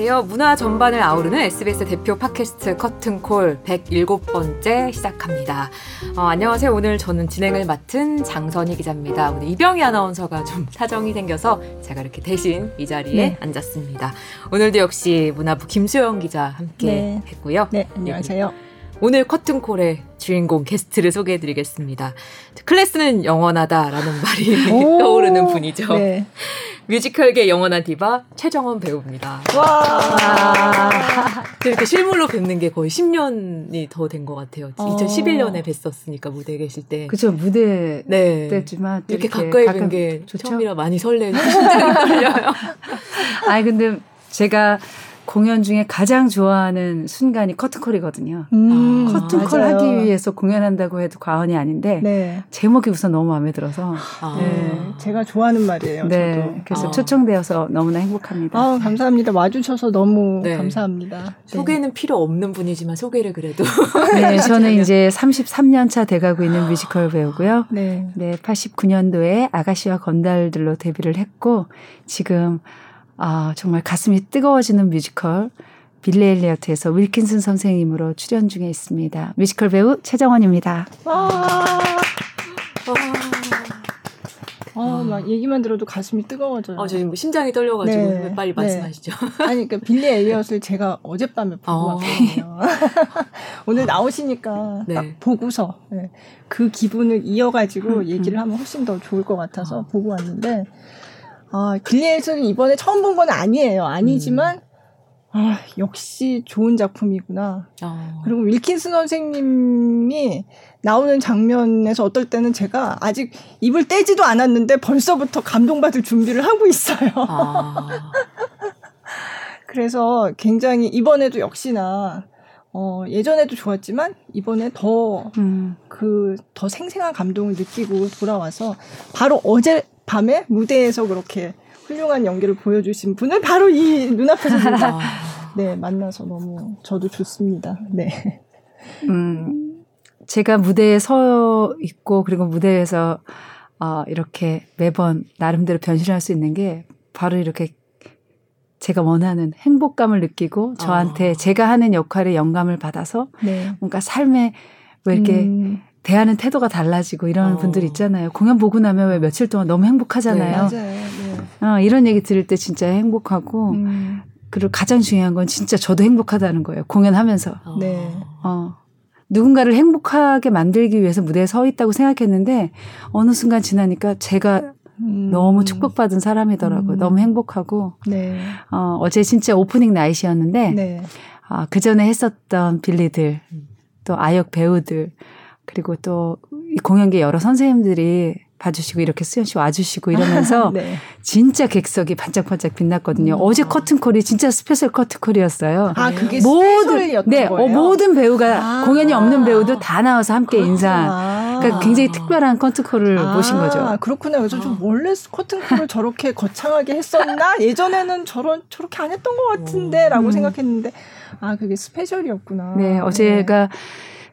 안녕하세요. 문화 전반을 아우르는 SBS 대표 팟캐스트 커튼콜 107번째 시작합니다. 어, 안녕하세요. 오늘 저는 진행을 맡은 장선희 기자입니다. 오늘 이병희 아나운서가 좀 사정이 생겨서 제가 이렇게 대신 이 자리에 네. 앉았습니다. 오늘도 역시 문화부 김수영 기자 함께 네. 했고요. 네, 안녕하세요. 오늘 커튼콜의 주인공 게스트를 소개해드리겠습니다. 클래스는 영원하다라는 말이 떠오르는 분이죠. 네. 뮤지컬계 영원한 디바 최정원 배우입니다. 와. 이렇게 실물로 뵙는 게 거의 10년이 더 된 것 같아요. 어. 2011년에 뵀었으니까 무대에 계실 때. 그죠 무대 네. 때지만 이렇게, 이렇게 가까이 뵌 게 처음이라 많이 떨려요. 아니 근데 제가 공연 중에 가장 좋아하는 순간이 커튼콜이거든요. 음, 커튼콜 맞아요. 하기 위해서 공연한다고 해도 과언이 아닌데 네. 제목이 우선 너무 마음에 들어서 아. 네. 제가 좋아하는 말이에요. 네. 저도. 그래서 아. 초청되어서 너무나 행복합니다. 아, 감사합니다. 와주셔서 너무 네. 감사합니다. 네. 소개는 필요 없는 분이지만 소개를 그래도. 네, 저는 이제 33년 차 돼가고 있는 뮤지컬 배우고요. 네. 네, 89년도에 아가씨와 건달들로 데뷔를 했고 지금 아, 정말 가슴이 뜨거워지는 뮤지컬 빌리 엘리어트에서 윌킨슨 선생님으로 출연 중에 있습니다. 뮤지컬 배우 최정원입니다. 와. 아, 막 얘기만 들어도 가슴이 뜨거워져요. 어, 지금 심장이 떨려가지고 네. 빨리 네. 말씀하시죠. 아니, 그러니까 빌리 엘리엇을 제가 어젯밤에 보고 어. 왔거든요. 오늘 나오시니까 네. 딱 보고서 네. 그 기분을 이어가지고 음, 얘기를 음. 하면 훨씬 더 좋을 것 같아서 어. 보고 왔는데 아, 길리에서는 이번에 처음 본 건 아니에요. 아니지만, 음. 아, 역시 좋은 작품이구나. 어. 그리고 윌킨스 선생님이 나오는 장면에서 어떨 때는 제가 아직 입을 떼지도 않았는데 벌써부터 감동받을 준비를 하고 있어요. 아. 그래서 굉장히 이번에도 역시나 어, 예전에도 좋았지만 이번에 더, 음. 그, 더 생생한 감동을 느끼고 돌아와서 바로 어제 밤에 무대에서 그렇게 훌륭한 연기를 보여주신 분을 바로 이 눈앞에서 제가 네, 만나서 너무 저도 좋습니다. 네. 음, 제가 무대에 서 있고 그리고 무대에서 어, 이렇게 매번 나름대로 변신할 수 있는 게 바로 이렇게 제가 원하는 행복감을 느끼고 저한테 어. 제가 하는 역할에 영감을 받아서 네. 뭔가 삶에 왜 이렇게 음. 대하는 태도가 달라지고 이런 어. 분들 있잖아요. 공연 보고 나면 왜 며칠 동안 너무 행복하잖아요. 네, 맞아요. 네. 어, 이런 얘기 들을 때 진짜 행복하고 음. 그리고 가장 중요한 건 진짜 저도 행복하다는 거예요. 공연하면서. 어. 네. 어. 누군가를 행복하게 만들기 위해서 무대에 서 있다고 생각했는데 어느 순간 지나니까 제가 음. 너무 축복받은 사람이더라고요. 음. 너무 행복하고. 네. 어, 어제 진짜 오프닝 나이시였는데 네. 아, 그 전에 했었던 빌리들 또 아역 배우들 그리고 또 공연계 여러 선생님들이 봐주시고 이렇게 수현 씨 와주시고 이러면서 네. 진짜 객석이 반짝반짝 빛났거든요. 음. 어제 커튼콜이 진짜 스페셜 커튼콜이었어요. 아 그게 모든 네 어, 모든 배우가 아. 공연이 없는 배우도 다 나와서 함께 그렇구나. 인사. 그러니까 굉장히 특별한 커튼콜을 아. 보신 거죠. 그렇구나. 그래서 좀 원래 커튼콜을 저렇게 거창하게 했었나? 예전에는 저런 저렇게 안 했던 것 같은데라고 음. 생각했는데 아 그게 스페셜이었구나. 네 어제가. 네.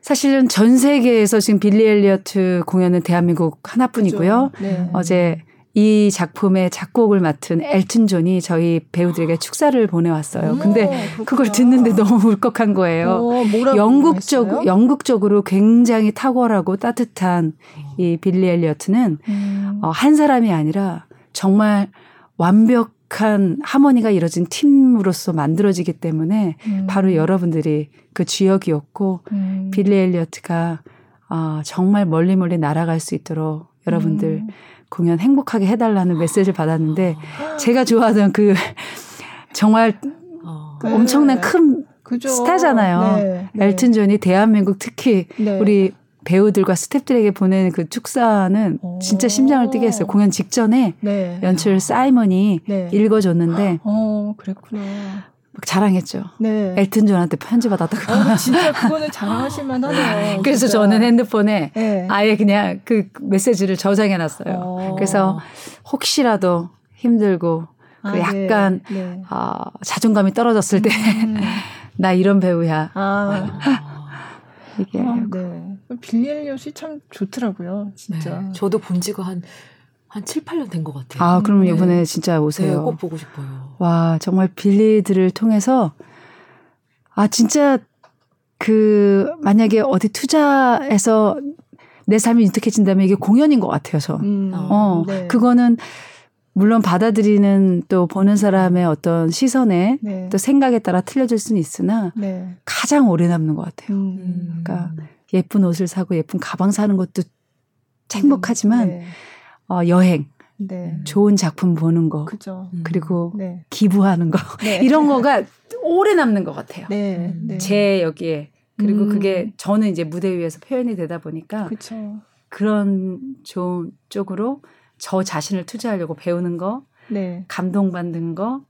사실은 전 세계에서 지금 빌리 엘리어트 공연은 대한민국 하나뿐이고요. 네. 어제 이 작품의 작곡을 맡은 엘튼 존이 저희 배우들에게 축사를 보내왔어요. 근데 그렇구나. 그걸 듣는데 너무 울컥한 거예요. 오, 어, 연극적 연극적으로 굉장히 탁월하고 따뜻한 이 빌리 엘리어트는 음. 어, 한 사람이 아니라 정말 완벽 완벽한 하모니가 이뤄진 팀으로서 만들어지기 때문에 음. 바로 여러분들이 그 주역이었고 음. 빌리 엘리어트가 어, 정말 멀리 멀리 날아갈 수 있도록 여러분들 음. 공연 행복하게 해달라는 메시지를 받았는데 제가 좋아하던 그 정말 어. 엄청난 큰 그죠. 스타잖아요. 네, 네. 엘튼 존이 대한민국 특히 네. 우리 배우들과 스탭들에게 보낸 그 축사는 오. 진짜 심장을 뛰게 했어요. 공연 직전에 네. 연출 사이먼이 네. 읽어줬는데. 어, 그랬구나. 막 자랑했죠. 네. 엘튼 존한테 편지 받았다고. 어, 진짜 그거는 자랑하실 만 하네요. 그래서 진짜. 저는 핸드폰에 네. 아예 그냥 그 메시지를 저장해 놨어요. 어. 그래서 혹시라도 힘들고 아, 그 약간 네. 네. 어, 자존감이 떨어졌을 때 나 이런 배우야. 아. 이게. 아, 네. 빌리 엘리엇이 참 좋더라고요, 진짜. 네. 저도 본 지가 한, 한 7, 8년 된 것 같아요. 아, 그러면 네. 이번에 진짜 오세요. 네, 꼭 보고 싶어요. 와, 정말 빌리들을 통해서 아, 진짜 그 만약에 어디 투자해서 내 삶이 윤택해진다면 이게 공연인 것 같아요, 저. 음, 어, 네. 그거는 물론 받아들이는 또 보는 사람의 어떤 시선에 네. 또 생각에 따라 틀려질 수는 있으나 네. 가장 오래 남는 것 같아요. 음. 그러니까 예쁜 옷을 사고 예쁜 가방 사는 것도 행복하지만 네. 어, 여행, 네. 좋은 작품 보는 거, 그죠. 그리고 네. 기부하는 거 네. 이런 거가 오래 남는 것 같아요. 네. 네. 제 여기에 그리고 음. 그게 저는 이제 무대 위에서 표현이 되다 보니까 그쵸. 그런 좋은 쪽으로 저 자신을 투자하려고 배우는 거, 네. 감동받는 거,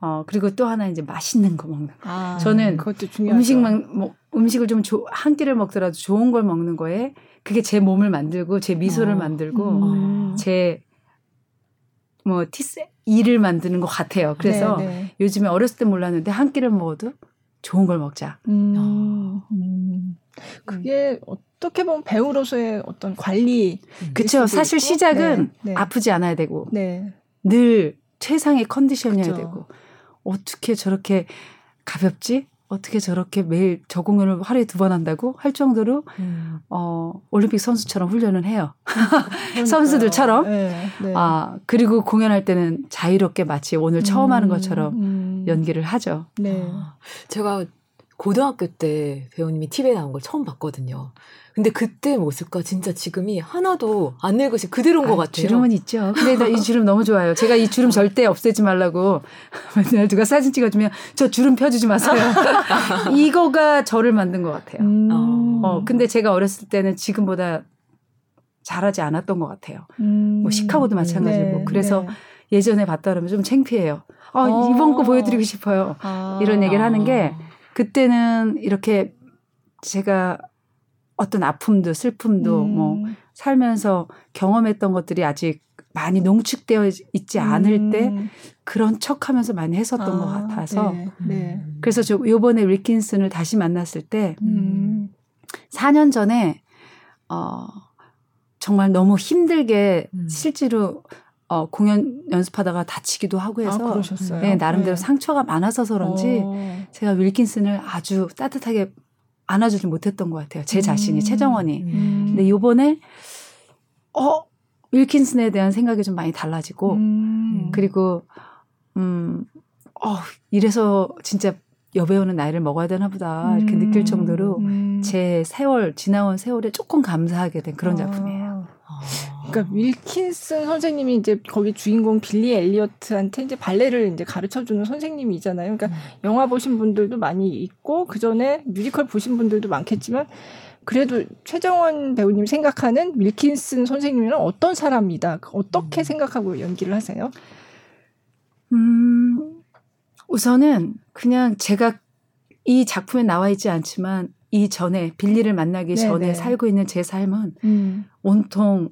어 그리고 또 하나 이제 맛있는 거 먹는 거. 아, 저는 음식만 뭐 음식을 좀 한 끼를 먹더라도 좋은 걸 먹는 거에 그게 제 몸을 만들고 제 미소를 어. 만들고 음. 제뭐 티스 일을 만드는 것 같아요. 그래서 네, 네. 요즘에 어렸을 때 몰랐는데 한 끼를 먹어도 좋은 걸 먹자. 음. 음. 그게 어떻게 보면 배우로서의 어떤 관리. 그렇죠. 사실 있고. 시작은 네, 네. 아프지 않아야 되고 네. 늘 최상의 컨디션이어야 그쵸. 되고 어떻게 저렇게 가볍지? 어떻게 저렇게 매일 저 공연을 하루에 두 번 한다고 할 정도로 음. 어 올림픽 선수처럼 훈련을 해요. 선수들처럼. 네, 네. 아 그리고 공연할 때는 자유롭게 마치 오늘 처음 음, 하는 것처럼 음. 연기를 하죠. 네. 아, 제가 고등학교 때 배우님이 TV에 나온 걸 처음 봤거든요. 근데 그때 모습과 진짜 지금이 하나도 안 늙으시 그대로인 아, 것 같아요. 주름은 있죠. 근데 이 주름 너무 좋아요. 제가 이 주름 절대 없애지 말라고 맨날 누가 사진 찍어주면 저 주름 펴주지 마세요. 이거가 저를 만든 것 같아요. 음. 어, 근데 제가 어렸을 때는 지금보다 잘하지 않았던 것 같아요. 음. 뭐 시카고도 마찬가지고. 네, 그래서 네. 예전에 봤다 그러면 좀 창피해요. 어, 어. 이번 거 보여드리고 싶어요. 아. 이런 얘기를 하는 게 그때는 이렇게 제가 어떤 아픔도 슬픔도 음. 뭐 살면서 경험했던 것들이 아직 많이 농축되어 있지 않을 음. 때 그런 척 하면서 많이 했었던 아, 것 같아서. 네, 네. 그래서 저 요번에 윌킨슨을 다시 만났을 때 음. 4년 전에 어 정말 너무 힘들게 음. 실제로 어, 공연 연습하다가 다치기도 하고 해서 아, 네, 나름대로 네. 상처가 많아서 그런지 어. 제가 윌킨슨을 아주 따뜻하게 안아주지 못했던 것 같아요. 제 자신이 음. 최정원이. 음. 근데 요번에 어 윌킨슨에 대한 생각이 좀 많이 달라지고 음. 그리고 음 어, 이래서 진짜 여배우는 나이를 먹어야 되나 보다 이렇게 느낄 정도로 음. 제 세월 지나온 세월에 조금 감사하게 된 그런 아. 작품이에요. 그러니까 윌킨슨 선생님이 이제 거기 주인공 빌리 엘리어트한테 이제 발레를 이제 가르쳐 주는 선생님이잖아요. 그러니까 음. 영화 보신 분들도 많이 있고 그 전에 뮤지컬 보신 분들도 많겠지만 그래도 최정원 배우님 생각하는 윌킨슨 선생님은 어떤 사람이다? 어떻게 음. 생각하고 연기를 하세요? 음, 우선은 그냥 제가 이 작품에 나와 있지 않지만 이 전에 빌리를 만나기 네네. 전에 네. 살고 있는 제 삶은 음. 온통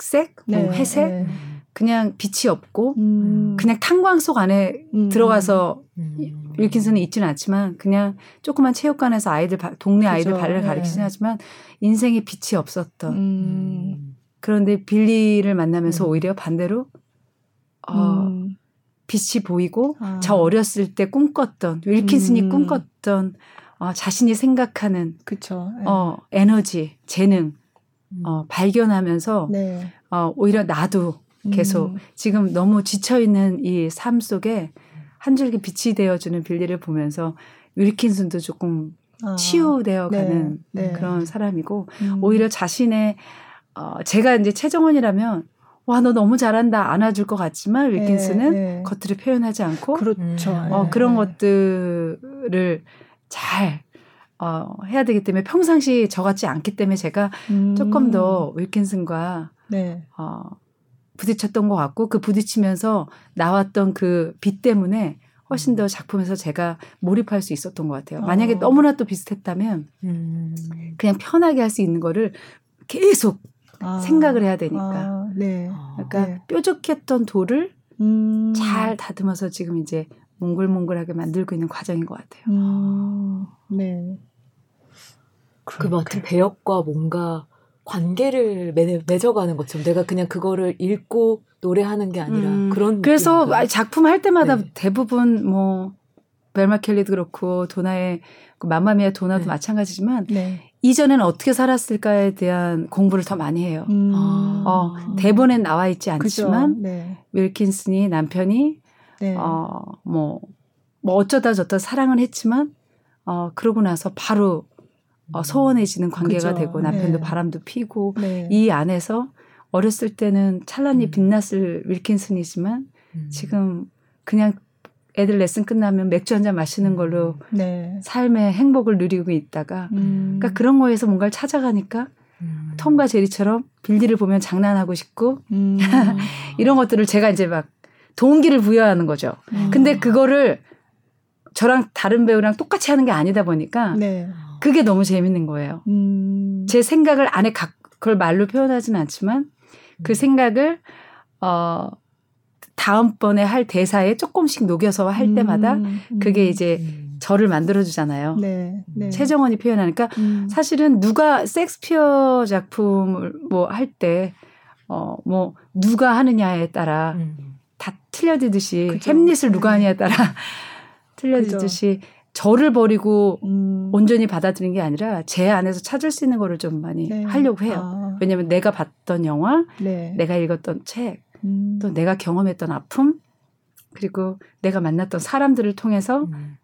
흑색, 뭐 네, 회색, 네. 그냥 빛이 없고 음. 그냥 탄광 속 안에 음. 들어가서 음. 윌킨슨은 있지는 않지만 그냥 조그만 체육관에서 아이들 동네 아이들 그죠. 발레를 네. 가르치긴 하지만 인생에 빛이 없었던 음. 그런데 빌리를 만나면서 음. 오히려 반대로 어 음. 빛이 보이고 아. 저 어렸을 때 꿈꿨던 윌킨슨이 꿈꿨던 어, 자신이 생각하는 그쵸. 네. 어, 에너지, 재능 음. 어, 발견하면서 네. 어, 오히려 나도 계속 음. 지금 너무 지쳐 있는 이 삶 속에 한 줄기 빛이 되어주는 빌리를 보면서 윌킨슨도 조금 아. 치유되어 가는 네. 네. 그런 사람이고 음. 오히려 자신의 어, 제가 이제 최정원이라면 와, 너 너무 잘한다. 안아줄 것 같지만, 윌킨스는 네, 네. 겉으로 표현하지 않고. 그렇죠. 어, 네, 그런 것들을 잘 어, 해야 되기 때문에 평상시 저같지 않기 때문에 제가 음. 조금 더 윌킨슨과 네. 어, 부딪혔던 것 같고 그 부딪히면서 나왔던 그 빛 때문에 훨씬 더 작품에서 제가 몰입할 수 있었던 것 같아요. 만약에 어. 너무나 또 비슷했다면 음. 그냥 편하게 할 수 있는 거를 계속 아. 생각을 해야 되니까. 아. 네. 그러니까 네. 뾰족했던 돌을 음. 잘 다듬어서 지금 이제 몽글몽글하게 만들고 있는 과정인 것 같아요. 음, 네. 그 같은 배역과 뭔가 관계를 매, 맺어가는 것처럼 내가 그냥 그거를 읽고 노래하는 게 아니라 음. 그런 그래서 느낌인가요? 작품 할 때마다 네. 대부분 뭐 벨마 켈리도 그렇고 도나의 그 맘마미아 도나도 네. 마찬가지지만 네. 이전에는 어떻게 살았을까에 대한 공부를 더 많이 해요. 음. 어, 대본엔 나와 있지 않지만 네. 윌킨슨이 남편이 네. 어뭐 뭐 어쩌다 저쩌다 사랑은 했지만 어 그러고 나서 바로 어, 소원해지는 관계가 그죠. 되고 남편도 네. 바람도 피고 네. 이 안에서 어렸을 때는 찬란히 음. 빛났을 윌킨슨이지만 음. 지금 그냥 애들 레슨 끝나면 맥주 한 잔 마시는 걸로 음. 네. 삶의 행복을 누리고 있다가 음. 그러니까 그런 거에서 뭔가를 찾아가니까 음. 톰과 제리처럼 빌리를 보면 장난하고 싶고 음. 이런 것들을 제가 이제 막 동기를 부여하는 거죠. 근데 그거를 저랑 다른 배우랑 똑같이 하는 게 아니다 보니까 네. 그게 너무 재밌는 거예요. 음. 제 생각을 안에 각, 그걸 말로 표현하지는 않지만 그 음. 생각을 어 다음번에 할 대사에 조금씩 녹여서 할 때마다 음. 그게 이제 음. 저를 만들어주잖아요. 네, 네. 최정원이 표현하니까 음. 사실은 누가 섹스피어 작품을 뭐 할 때 어 뭐 누가 하느냐에 따라 음. 다 틀려지듯이 햄릿을 누가 하느냐에 따라 틀려지듯이 저를 버리고 음. 온전히 받아들이는 게 아니라 제 안에서 찾을 수 있는 거를 좀 많이 네. 하려고 해요. 아. 왜냐하면 내가 봤던 영화, 네. 내가 읽었던 책, 음. 또 내가 경험했던 아픔, 그리고 내가 만났던 사람들을 통해서 음.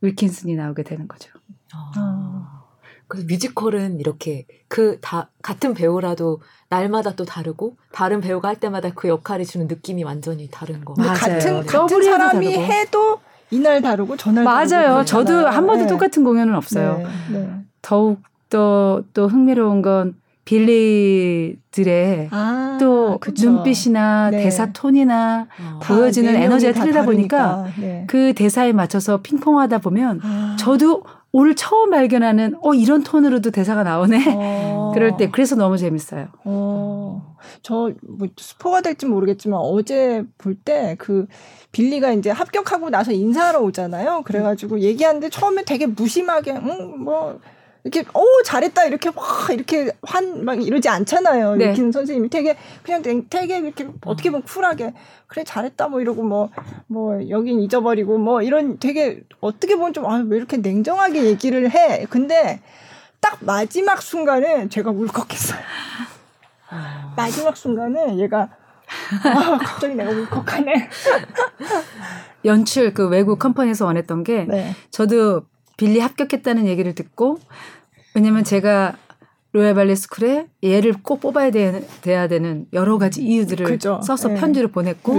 윌킨슨이 나오게 되는 거죠. 아. 아. 그래서 뮤지컬은 이렇게 그 다 같은 배우라도 날마다 또 다르고 다른 배우가 할 때마다 그 역할이 주는 느낌이 완전히 다른 거. 맞아요. 같은 같은 사람이 다르고. 해도 이날 다르고 저날 맞아요. 저도 한 번도 네. 똑같은 공연은 없어요. 네. 네. 더욱 더 또 흥미로운 건 빌리들의 아, 또 그쵸. 눈빛이나 네. 대사 톤이나 어. 보여지는 에너지가 틀리다 보니까 네. 그 대사에 맞춰서 핑퐁하다 보면 아. 저도 오늘 처음 발견하는 어 이런 톤으로도 대사가 나오네. 어. 그럴 때 그래서 너무 재밌어요. 어. 저뭐 스포가 될지 모르겠지만 어제 볼 때 그 빌리가 이제 합격하고 나서 인사하러 오잖아요. 그래가지고 얘기하는데 처음에 되게 무심하게 응뭐 이렇게 오 잘했다 이렇게 막 이렇게 환막 이러지 않잖아요. 네. 이렇게 선생님이 되게 그냥 되게 이렇게 어떻게 보면 쿨하게 그래 잘했다 뭐 이러고 뭐뭐 뭐 여긴 잊어버리고 뭐 이런 되게 어떻게 보면 좀 아 왜 이렇게 냉정하게 얘기를 해. 근데 딱 마지막 순간에 제가 울컥했어요. 아. 마지막 순간에 얘가 아, 갑자기 내가 울컥하네. 연출 그 외국 company에서 원했던 게 네. 저도 빌리 합격했다는 얘기를 듣고 왜냐면 제가 로얄 발레 스쿨에 얘를 꼭 뽑아야 되, 돼야 되는 여러 가지 이유들을 그죠. 써서 네. 편지를 보냈고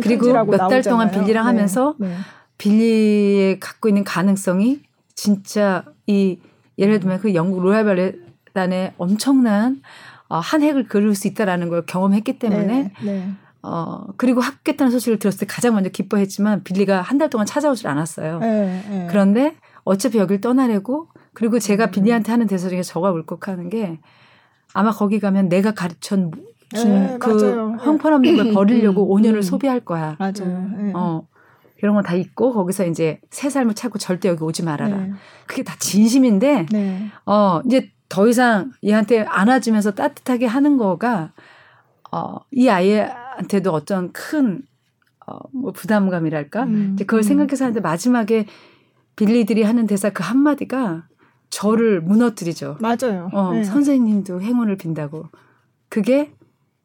그리고 몇 달 동안 빌리랑 네. 하면서 네. 빌리의 갖고 있는 가능성이 진짜 이 예를 들면 그 영국 로얄 발레단의 엄청난 어, 한 획을 그을 수 있다라는 걸 경험했기 때문에 네. 네. 어 그리고 합격했다는 소식을 들었을 때 가장 먼저 기뻐했지만 빌리가 한 달 동안 찾아오질 않았어요. 네, 그런데 어차피 여길 떠나려고 그리고 제가 음. 빌리한테 하는 대사 중에 저가 울컥하는 게 아마 거기 가면 내가 가르쳐 준그 네, 형편없는 걸 버리려고 5년을 음. 소비할 거야. 맞아요. 네. 어. 이런 거다 있고 거기서 이제 새 삶을 찾고 절대 여기 오지 말아라. 네. 그게 다 진심인데 네. 어 이제 더 이상 얘한테 안아주면서 따뜻하게 하는 거가 어이 아이한테도 어떤 큰 어, 뭐 부담감이랄까? 음, 이제 그걸 음. 생각해서 하는데 마지막에 빌리들이 하는 대사 그 한마디가 저를 무너뜨리죠. 맞아요. 어, 네. 선생님도 행운을 빈다고. 그게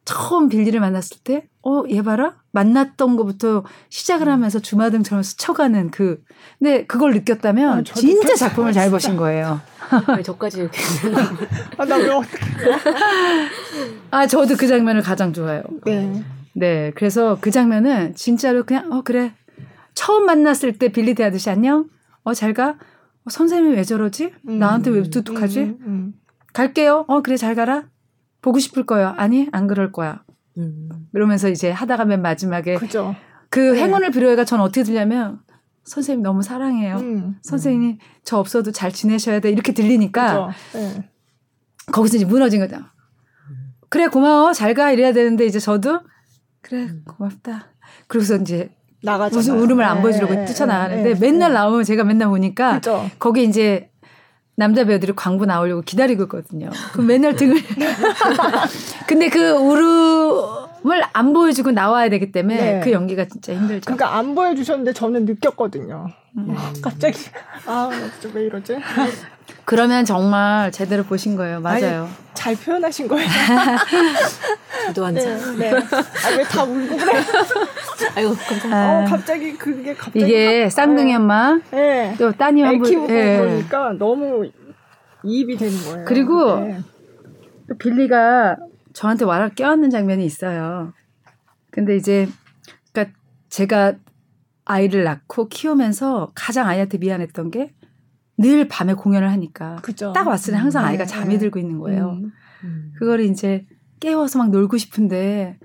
처음 빌리를 만났을 때, 어, 얘 봐라? 만났던 것부터 시작을 음. 하면서 주마등처럼 스쳐가는 그, 근데 그걸 느꼈다면 아, 진짜 작품을 잘 보신 거예요. 왜 저까지 이렇게. 아, 나 왜 어떻게. 아, 저도 그 장면을 가장 좋아해요. 네. 네. 그래서 그 장면은 진짜로 그냥, 어, 그래. 처음 만났을 때 빌리 대하듯이 안녕? 어, 잘 가? 어, 선생님이 왜 저러지? 음, 나한테 왜 뚝뚝하지? 음, 음, 갈게요. 어, 그래, 잘 가라. 보고 싶을 거예요. 아니, 안 그럴 거야. 음. 그러면서 이제 하다가 맨 마지막에 그죠. 그 네. 행운을 빌어야가 전 어떻게 들냐면 선생님 너무 사랑해요. 음. 선생님 저 없어도 잘 지내셔야 돼. 이렇게 들리니까 네. 거기서 이제 무너진 거죠. 그래 고마워 잘 가 이래야 되는데 이제 저도 그래 고맙다. 그러고서 이제 나가죠. 무슨 울음을 안 네, 보여주려고 네, 뛰쳐나가는데 네, 맨날 나오면 제가 맨날 보니까 그쵸. 거기 이제 남자 배우들이 광고 나오려고 기다리고 있거든요. 그럼 맨날 등을. 근데 그 울음 을안 보여주고 나와야 되기 때문에 네. 그 연기가 진짜 힘들죠. 그러니까 안 보여주셨는데 저는 느꼈거든요. 음. 갑자기 아, 진짜 왜 이러지? 그러면 정말 제대로 보신 거예요. 맞아요. 아니, 잘 표현하신 거예요. 저도 한 잔. 네. 네. 아, 왜 다 울고 그래? 아이고, 감사합니다. 아, 어, 갑자기 그게 갑자기. 이게 가, 쌍둥이 엄마. 네. 또 따님 한 분. 네. 그러니까 너무 이입이 되는 거예요. 그리고 네. 또 빌리가 저한테 와락 껴안는 장면이 있어요. 근데 이제, 그니까 제가 아이를 낳고 키우면서 가장 아이한테 미안했던 게 늘 밤에 공연을 하니까 그죠. 딱 왔을 때 항상 음, 아이가 네, 잠이 네. 들고 있는 거예요. 음. 음. 그거를 이제 깨워서 막 놀고 싶은데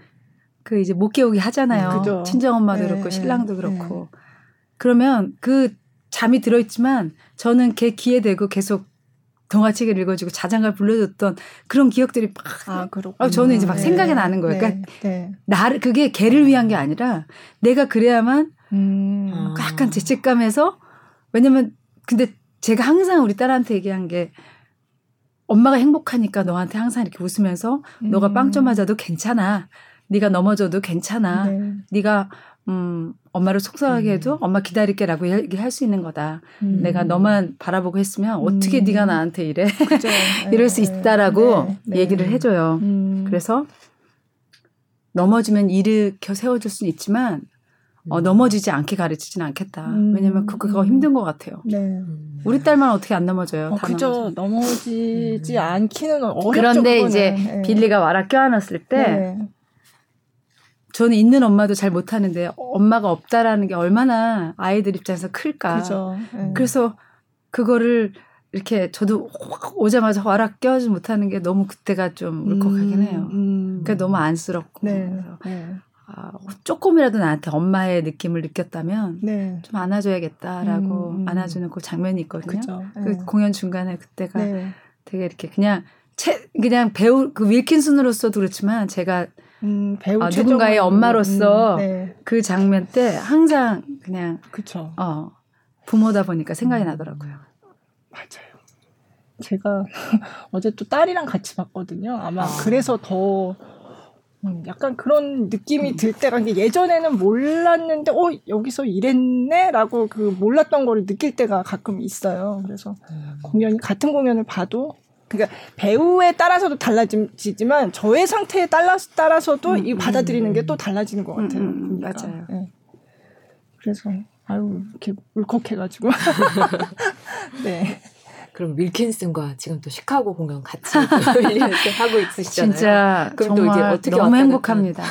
그 이제 못 깨우게 하잖아요. 그 친정 엄마도 네, 그렇고 신랑도 그렇고 그러면 그 잠이 들어 있지만 저는 걔 귀에 대고 계속 동화책을 읽어주고 자장가를 불러줬던 그런 기억들이 막 아, 아, 저는 이제 막 네. 생각이 나는 거예요. 그러니까 네. 나를 그게 걔를 위한 게 아니라 내가 그래야만 음. 약간 죄책감에서 왜냐면 근데 제가 항상 우리 딸한테 얘기한 게 엄마가 행복하니까 너한테 항상 이렇게 웃으면서 음. 너가 빵좀 맞아도 괜찮아. 네가 넘어져도 괜찮아. 네. 가 음, 엄마를 속상하게 해도 음. 엄마 기다릴게라고 얘기할 수 있는 거다. 음. 내가 너만 바라보고 했으면 어떻게 음. 네가 나한테 이래? 이럴 수 네. 있다라고 네. 네. 얘기를 해줘요. 음. 그래서 넘어지면 일으켜 세워줄 수는 있지만 어, 넘어지지 않게 가르치지는 않겠다. 음. 왜냐면 그거 음. 힘든 것 같아요. 네. 우리 딸만 어떻게 안 넘어져요? 어, 그죠. 넘어지지 음. 않기는 어렵죠. 그런데. 이제 네. 빌리가 와라 껴안았을 때 네. 저는 있는 엄마도 잘 못하는데 엄마가 없다라는 게 얼마나 아이들 입장에서 클까. 그죠. 네. 그래서 그거를 이렇게 저도 오자마자 와락 껴지 못하는 게 너무 그때가 좀 울컥하긴 해요. 음, 음. 그러니까 너무 안쓰럽고. 네, 네. 아, 조금이라도 나한테 엄마의 느낌을 느꼈다면 네. 좀 안아줘야겠다라고 음, 음. 안아주는 그 장면이 있거든요. 그쵸, 그 네. 공연 중간에 그때가 네. 되게 이렇게 그냥 채, 그냥 배우 그 윌킨슨으로서도 그렇지만 제가 음, 배우 어, 누군가의 엄마로서 음, 네. 그 장면 때 항상 그냥 그쵸. 어 부모다 보니까 생각이 음. 나더라고요. 맞아요. 제가 어제 또 딸이랑 같이 봤거든요. 아마 아. 그래서 더 음, 약간 그런 느낌이 음. 들 때가 예전에는 몰랐는데 어 여기서 이랬네라고 그 몰랐던 거를 느낄 때가 가끔 있어요. 그래서 음. 공연이 같은 공연을 봐도 그러니까 배우에 따라서도 달라지지만 저의 상태에 따라 따라서도 음, 이 받아들이는 게 또 달라지는 것 같아요. 음, 맞아요. 네. 그래서 아유 이렇게 울컥해가지고 네. 그럼 윌킨슨과 지금 또 시카고 공연 같이 이렇게 하고 있으시잖아요. 진짜 그럼 또 이제 어떻게 너무 행복합니다.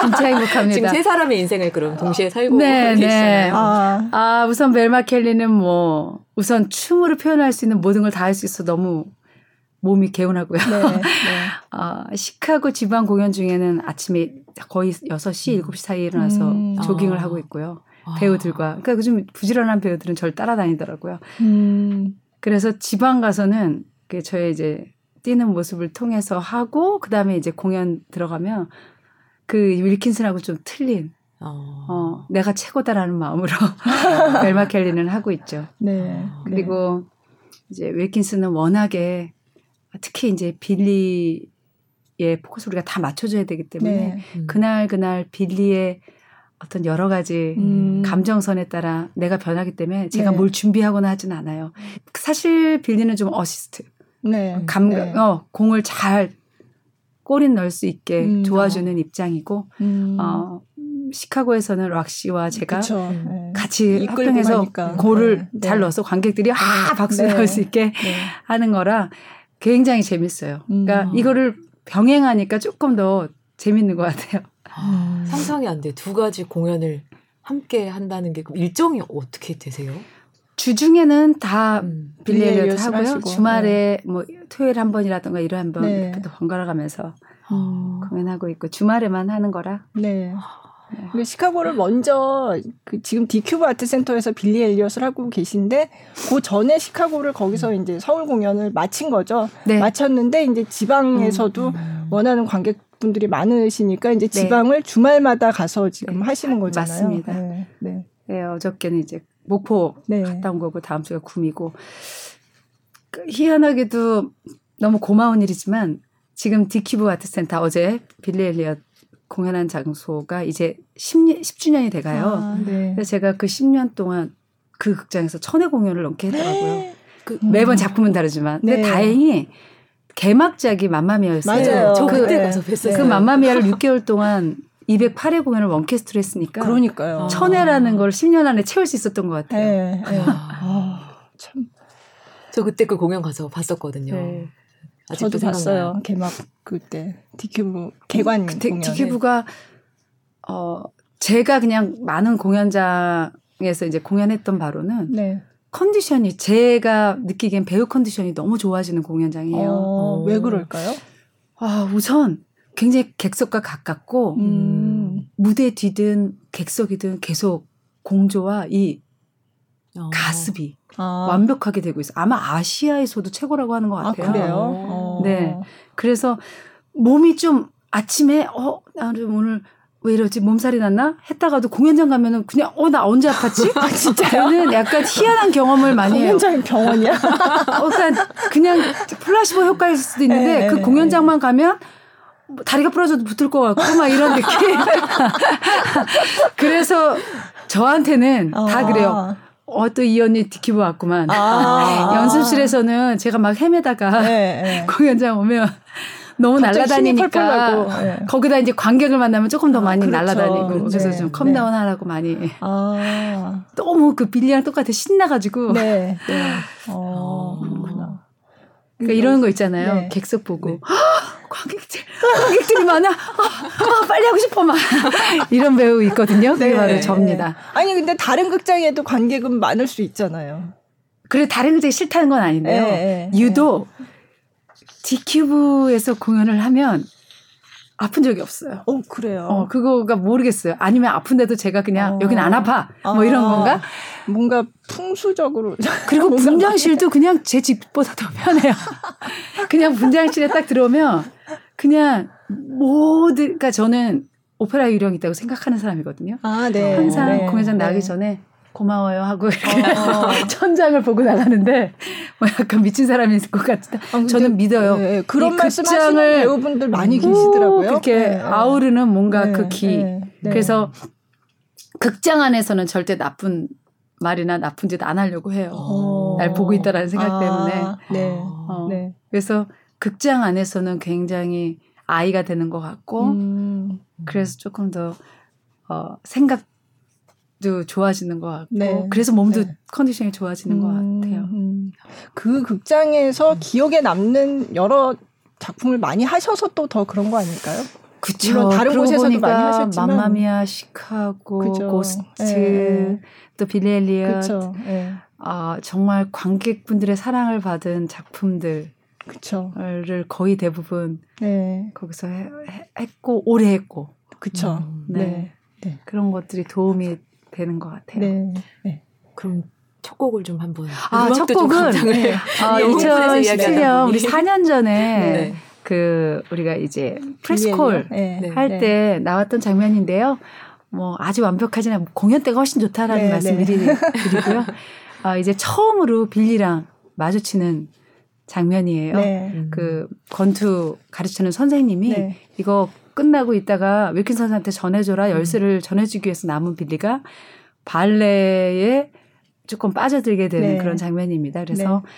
진짜 행복합니다. 지금 세 사람의 인생을 그럼 동시에 살고 네, 네. 계시잖아요. 네. 아, 아, 우선 벨마 켈리는 뭐 우선 춤으로 표현할 수 있는 모든 걸 다 할 수 있어 너무 몸이 개운하고요. 네, 네. 어, 시카고 지방 공연 중에는 아침에 거의 6시, 7시 사이에 일어나서 음. 조깅을 아. 하고 있고요. 배우들과. 그러니까 요즘 부지런한 배우들은 저를 따라다니더라고요. 음. 그래서 지방 가서는 그 저의 이제 뛰는 모습을 통해서 하고 그다음에 이제 공연 들어가면 그 윌킨슨하고 좀 틀린 어, 어 내가 최고다라는 마음으로 벨마 켈리는 하고 있죠. 네. 그리고 네. 이제 윌킨슨은 워낙에 특히 이제 빌리의 포커스 우리가 다 맞춰줘야 되기 때문에 네. 음. 그날 그날 빌리의 어떤 여러 가지 음. 감정선에 따라 내가 변하기 때문에 제가 네. 뭘 준비하거나 하진 않아요. 사실 빌리는 좀 어시스트. 네. 감, 네. 어, 공을 잘 골인 넣을 수 있게 음. 도와주는 어. 입장이고, 음. 어, 시카고에서는 락시와 제가 네. 같이 합병해서 골을 네. 잘 넣어서 관객들이 아, 박수 네. 넣을 수 있게 네. 하는 거라 굉장히 재밌어요. 그러니까 음. 이거를 병행하니까 조금 더 재밌는 것 같아요. 아, 상상이 안 돼. 두 가지 공연을 함께 한다는 게 일정이 어떻게 되세요? 주중에는 다 음, 빌리에리엇 하고요. 하시고. 주말에 네. 뭐 토요일 한 번이라든가 일요일 한 번 네. 이렇게 또 번갈아 가면서 음. 공연하고 있고 주말에만 하는 거라. 네. 네. 시카고를 먼저 그 지금 디큐브 아트 센터에서 빌리 엘리엇을 하고 계신데 그 전에 시카고를 거기서 음. 이제 서울 공연을 마친 거죠. 네. 마쳤는데 이제 지방에서도 음. 원하는 관객 분들이 많으시니까 이제 네. 지방을 네. 주말마다 가서 지금 네. 하시는 거잖아요. 맞습니다. 네. 네. 네 어저께는 이제 목포 네. 갔다 온 거고 다음 주가 구미고 희한하게도 너무 고마운 일이지만 지금 디큐브 아트 센터 어제 빌리 엘리엇 공연한 장소가 이제 10년, 10주년이 돼가요. 아, 네. 그래서 제가 그 10년 동안 그 극장에서 천회 공연을 넘게 했더라고요. 그 매번 작품은 다르지만. 근데 네. 다행히 개막작이 맘마미아였어요. 맞아요. 저 그때 네. 가서 뵀어요. 그 맘마미아를 6개월 동안 208회 공연을 원캐스트로 했으니까. 그러니까요. 천회라는 걸 10년 안에 채울 수 있었던 것 같아요. 네. 네. 아, 참. 저 그때 그 공연 가서 봤었거든요. 네. 저도 봤어요. 개막 그때 디큐브 개관 그때 공연. 디큐브가 어 제가 그냥 많은 공연장에서 이제 공연했던 바로는 네. 컨디션이 제가 느끼기엔 배우 컨디션이 너무 좋아지는 공연장이에요. 어, 왜 그럴까요? 아 우선 굉장히 객석과 가깝고 음. 무대 뒤든 객석이든 계속 공조와 이 어. 가습이 아. 완벽하게 되고 있어. 아마 아시아에서도 최고라고 하는 것 아, 같아요. 아, 그래요? 어. 네. 그래서 몸이 좀 아침에 어 나는 오늘 왜 이러지 몸살이 났나 했다가도 공연장 가면은 그냥 어 나 언제 아팠지? 아, 진짜요? 저는 약간 희한한 경험을 많이 해요. 공연장이 병원이야? 어, 그러니까 그냥 플라시보 효과일 수도 있는데 네, 그 네, 공연장만 가면 뭐 다리가 부러져도 붙을 것 같고 막 이런 느낌. 그래서 저한테는 어. 다 그래요. 어, 또 이 언니 디큐브 왔구만. 아~ 연습실에서는 제가 막 헤매다가 네, 네. 공연장 오면 너무 날아다니니까 네. 거기다 이제 관객을 만나면 조금 더 아, 많이 그렇죠. 날아다니고 그래서 좀 calm down 네. 하라고 많이 아. 너무 그 빌리랑 똑같아 신나가지고 네. 네. 어, 그렇구나. 그러니까 이런 거 있잖아요. 네. 객석 보고 네. 관객들 관객들이 많아. 아, 아, 빨리 하고 싶어 막 이런 배우 있거든요. 그게 네. 바로 접니다. 아니 근데 다른 극장에도 관객은 많을 수 있잖아요. 그래 다른 극장이 싫다는 건 아닌데요. 네, 유독 디큐브에서 공연을 하면 아픈 적이 없어요. 어, 그래요. 어, 그거가 모르겠어요. 아니면 아픈데도 제가 그냥 어. 여기는 안 아파. 뭐 이런 아. 건가? 뭔가 풍수적으로. 그리고 분장실도 그냥 제 집보다 더 편해요. 그냥 분장실에 딱 들어오면 그냥 모든, 그러니까 저는 오페라 유령이 있다고 생각하는 사람이거든요. 아, 네. 항상 네. 공연장 나가기 네. 전에 고마워요 하고 이렇게 어. 천장을 보고 나가는데 뭐 약간 미친 사람일 것 같다. 아, 저는 믿어요. 네, 그런 말씀하시는 배우분들 많이 계시더라고요. 그렇게 네. 아우르는 뭔가 네, 그 기. 네, 네. 그래서 극장 안에서는 절대 나쁜 말이나 나쁜 짓 안 하려고 해요. 오. 어. 날 보고 있다라는 생각 아, 때문에. 네. 어. 네. 그래서 극장 안에서는 굉장히 아이가 되는 것 같고, 음. 그래서 조금 더 어, 생각 도 좋아지는 것 같고 네. 그래서 몸도 네. 컨디션이 좋아지는 음, 것 같아요. 음. 그 극장에서 음. 기억에 남는 여러 작품을 많이 하셔서 또 더 그런 거 아닐까요? 그쵸. 다른 곳에서도 많이 하셨지만 맘마미아, 시카고, 그쵸. 고스트, 네. 또 빌리 엘리엇. 네. 아, 정말 관객분들의 사랑을 받은 작품들. 를 거의 대부분 네. 거기서 해, 했고 오래 했고 그쵸 음, 네. 네. 네. 그런 것들이 도움이 되는 것 같아요. 네. 네. 그럼 첫 곡을 좀 한번 아, 첫 곡은 네. 아, 2017년 우리 4년 전에 네. 그 우리가 이제 프레스콜 네. 할때 네. 나왔던 장면인데요. 뭐 아주 완벽하지는 공연 때가 훨씬 좋다라는 네, 말씀 미리 드리고요. 아, 이제 처음으로 빌리랑 마주치는 장면이에요. 네. 그 권투 가르치는 선생님이 네. 이거 끝나고 있다가 윌킨 선생한테 전해줘라 음. 열쇠를 전해주기 위해서 남은 빌리가 발레에 조금 빠져들게 되는 네. 그런 장면입니다. 그래서 네.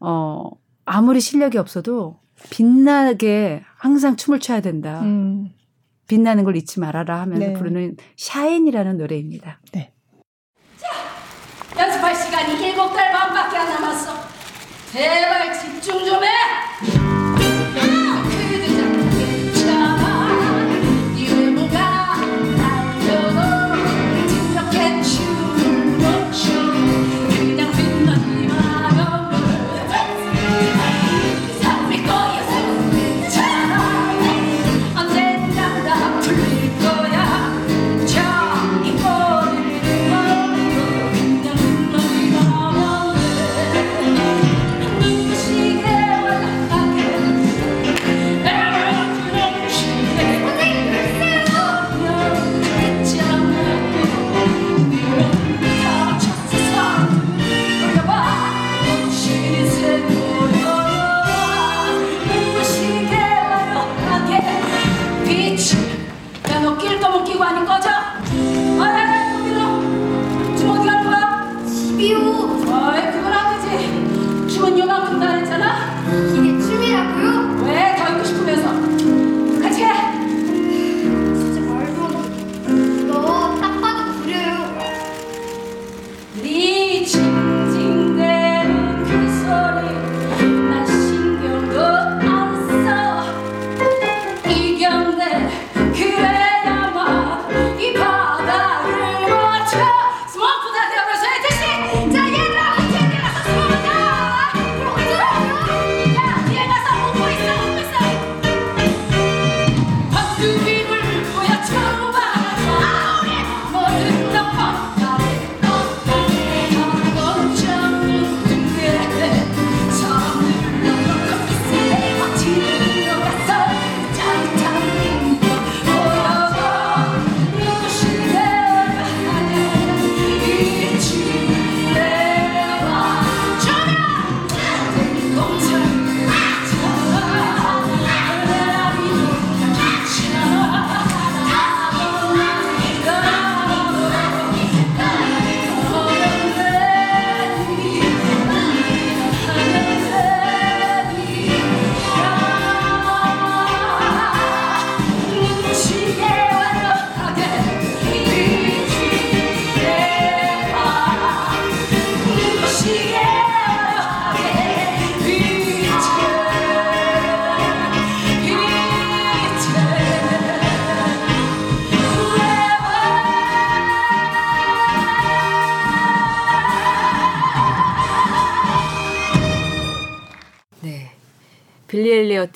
어 아무리 실력이 없어도 빛나게 항상 춤을 춰야 된다. 음. 빛나는 걸 잊지 말아라 하면서 네. 부르는 샤인이라는 노래입니다. 네. 자, 연습할 시간이 일곱 달 반밖에 안 남았어. 제발 집중 좀 해.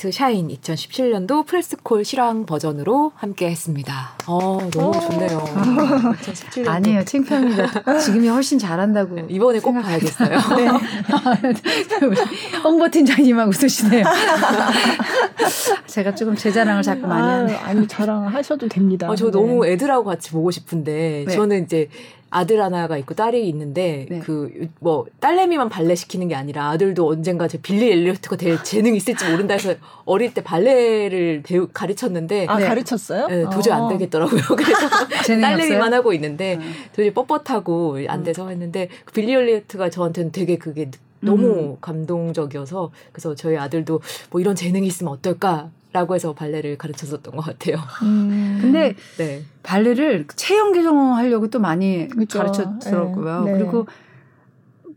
엘리어트 샤인 2017년도 프레스콜 실황 버전으로 함께 했습니다. 어, 너무 어. 좋네요. 2017년. 아니에요. 창피합니다. 지금이 훨씬 잘한다고. 이번에 꼭 봐야겠어요. 네. 홍보팀장님하고 웃으시네요. 제가 조금 제 자랑을 자꾸 많이 하네요. 아니, 자랑하셔도 됩니다. 어, 저 네. 너무 애들하고 같이 보고 싶은데, 네. 저는 이제 아들 하나가 있고 딸이 있는데 네. 그뭐 딸내미만 발레 시키는 게 아니라 아들도 언젠가 저 빌리 엘리어트가 될 재능이 있을지 모른다 해서 어릴 때 발레를 배우 가르쳤는데 아 네. 가르쳤어요? 네, 도저히 안 아. 되겠더라고요. 그래서 딸내미만 하고 있는데 음. 도저히 뻣뻣하고 안 음. 돼서 했는데 그 빌리 엘리어트가 저한테는 되게 그게 너무 음. 감동적이어서 그래서 저희 아들도 뭐 이런 재능이 있으면 어떨까 라고 해서 발레를 가르쳤었던 것 같아요. 음. 근데 네. 발레를 체형 개정하려고 또 많이 그렇죠. 가르쳤더라고요. 네. 네. 그리고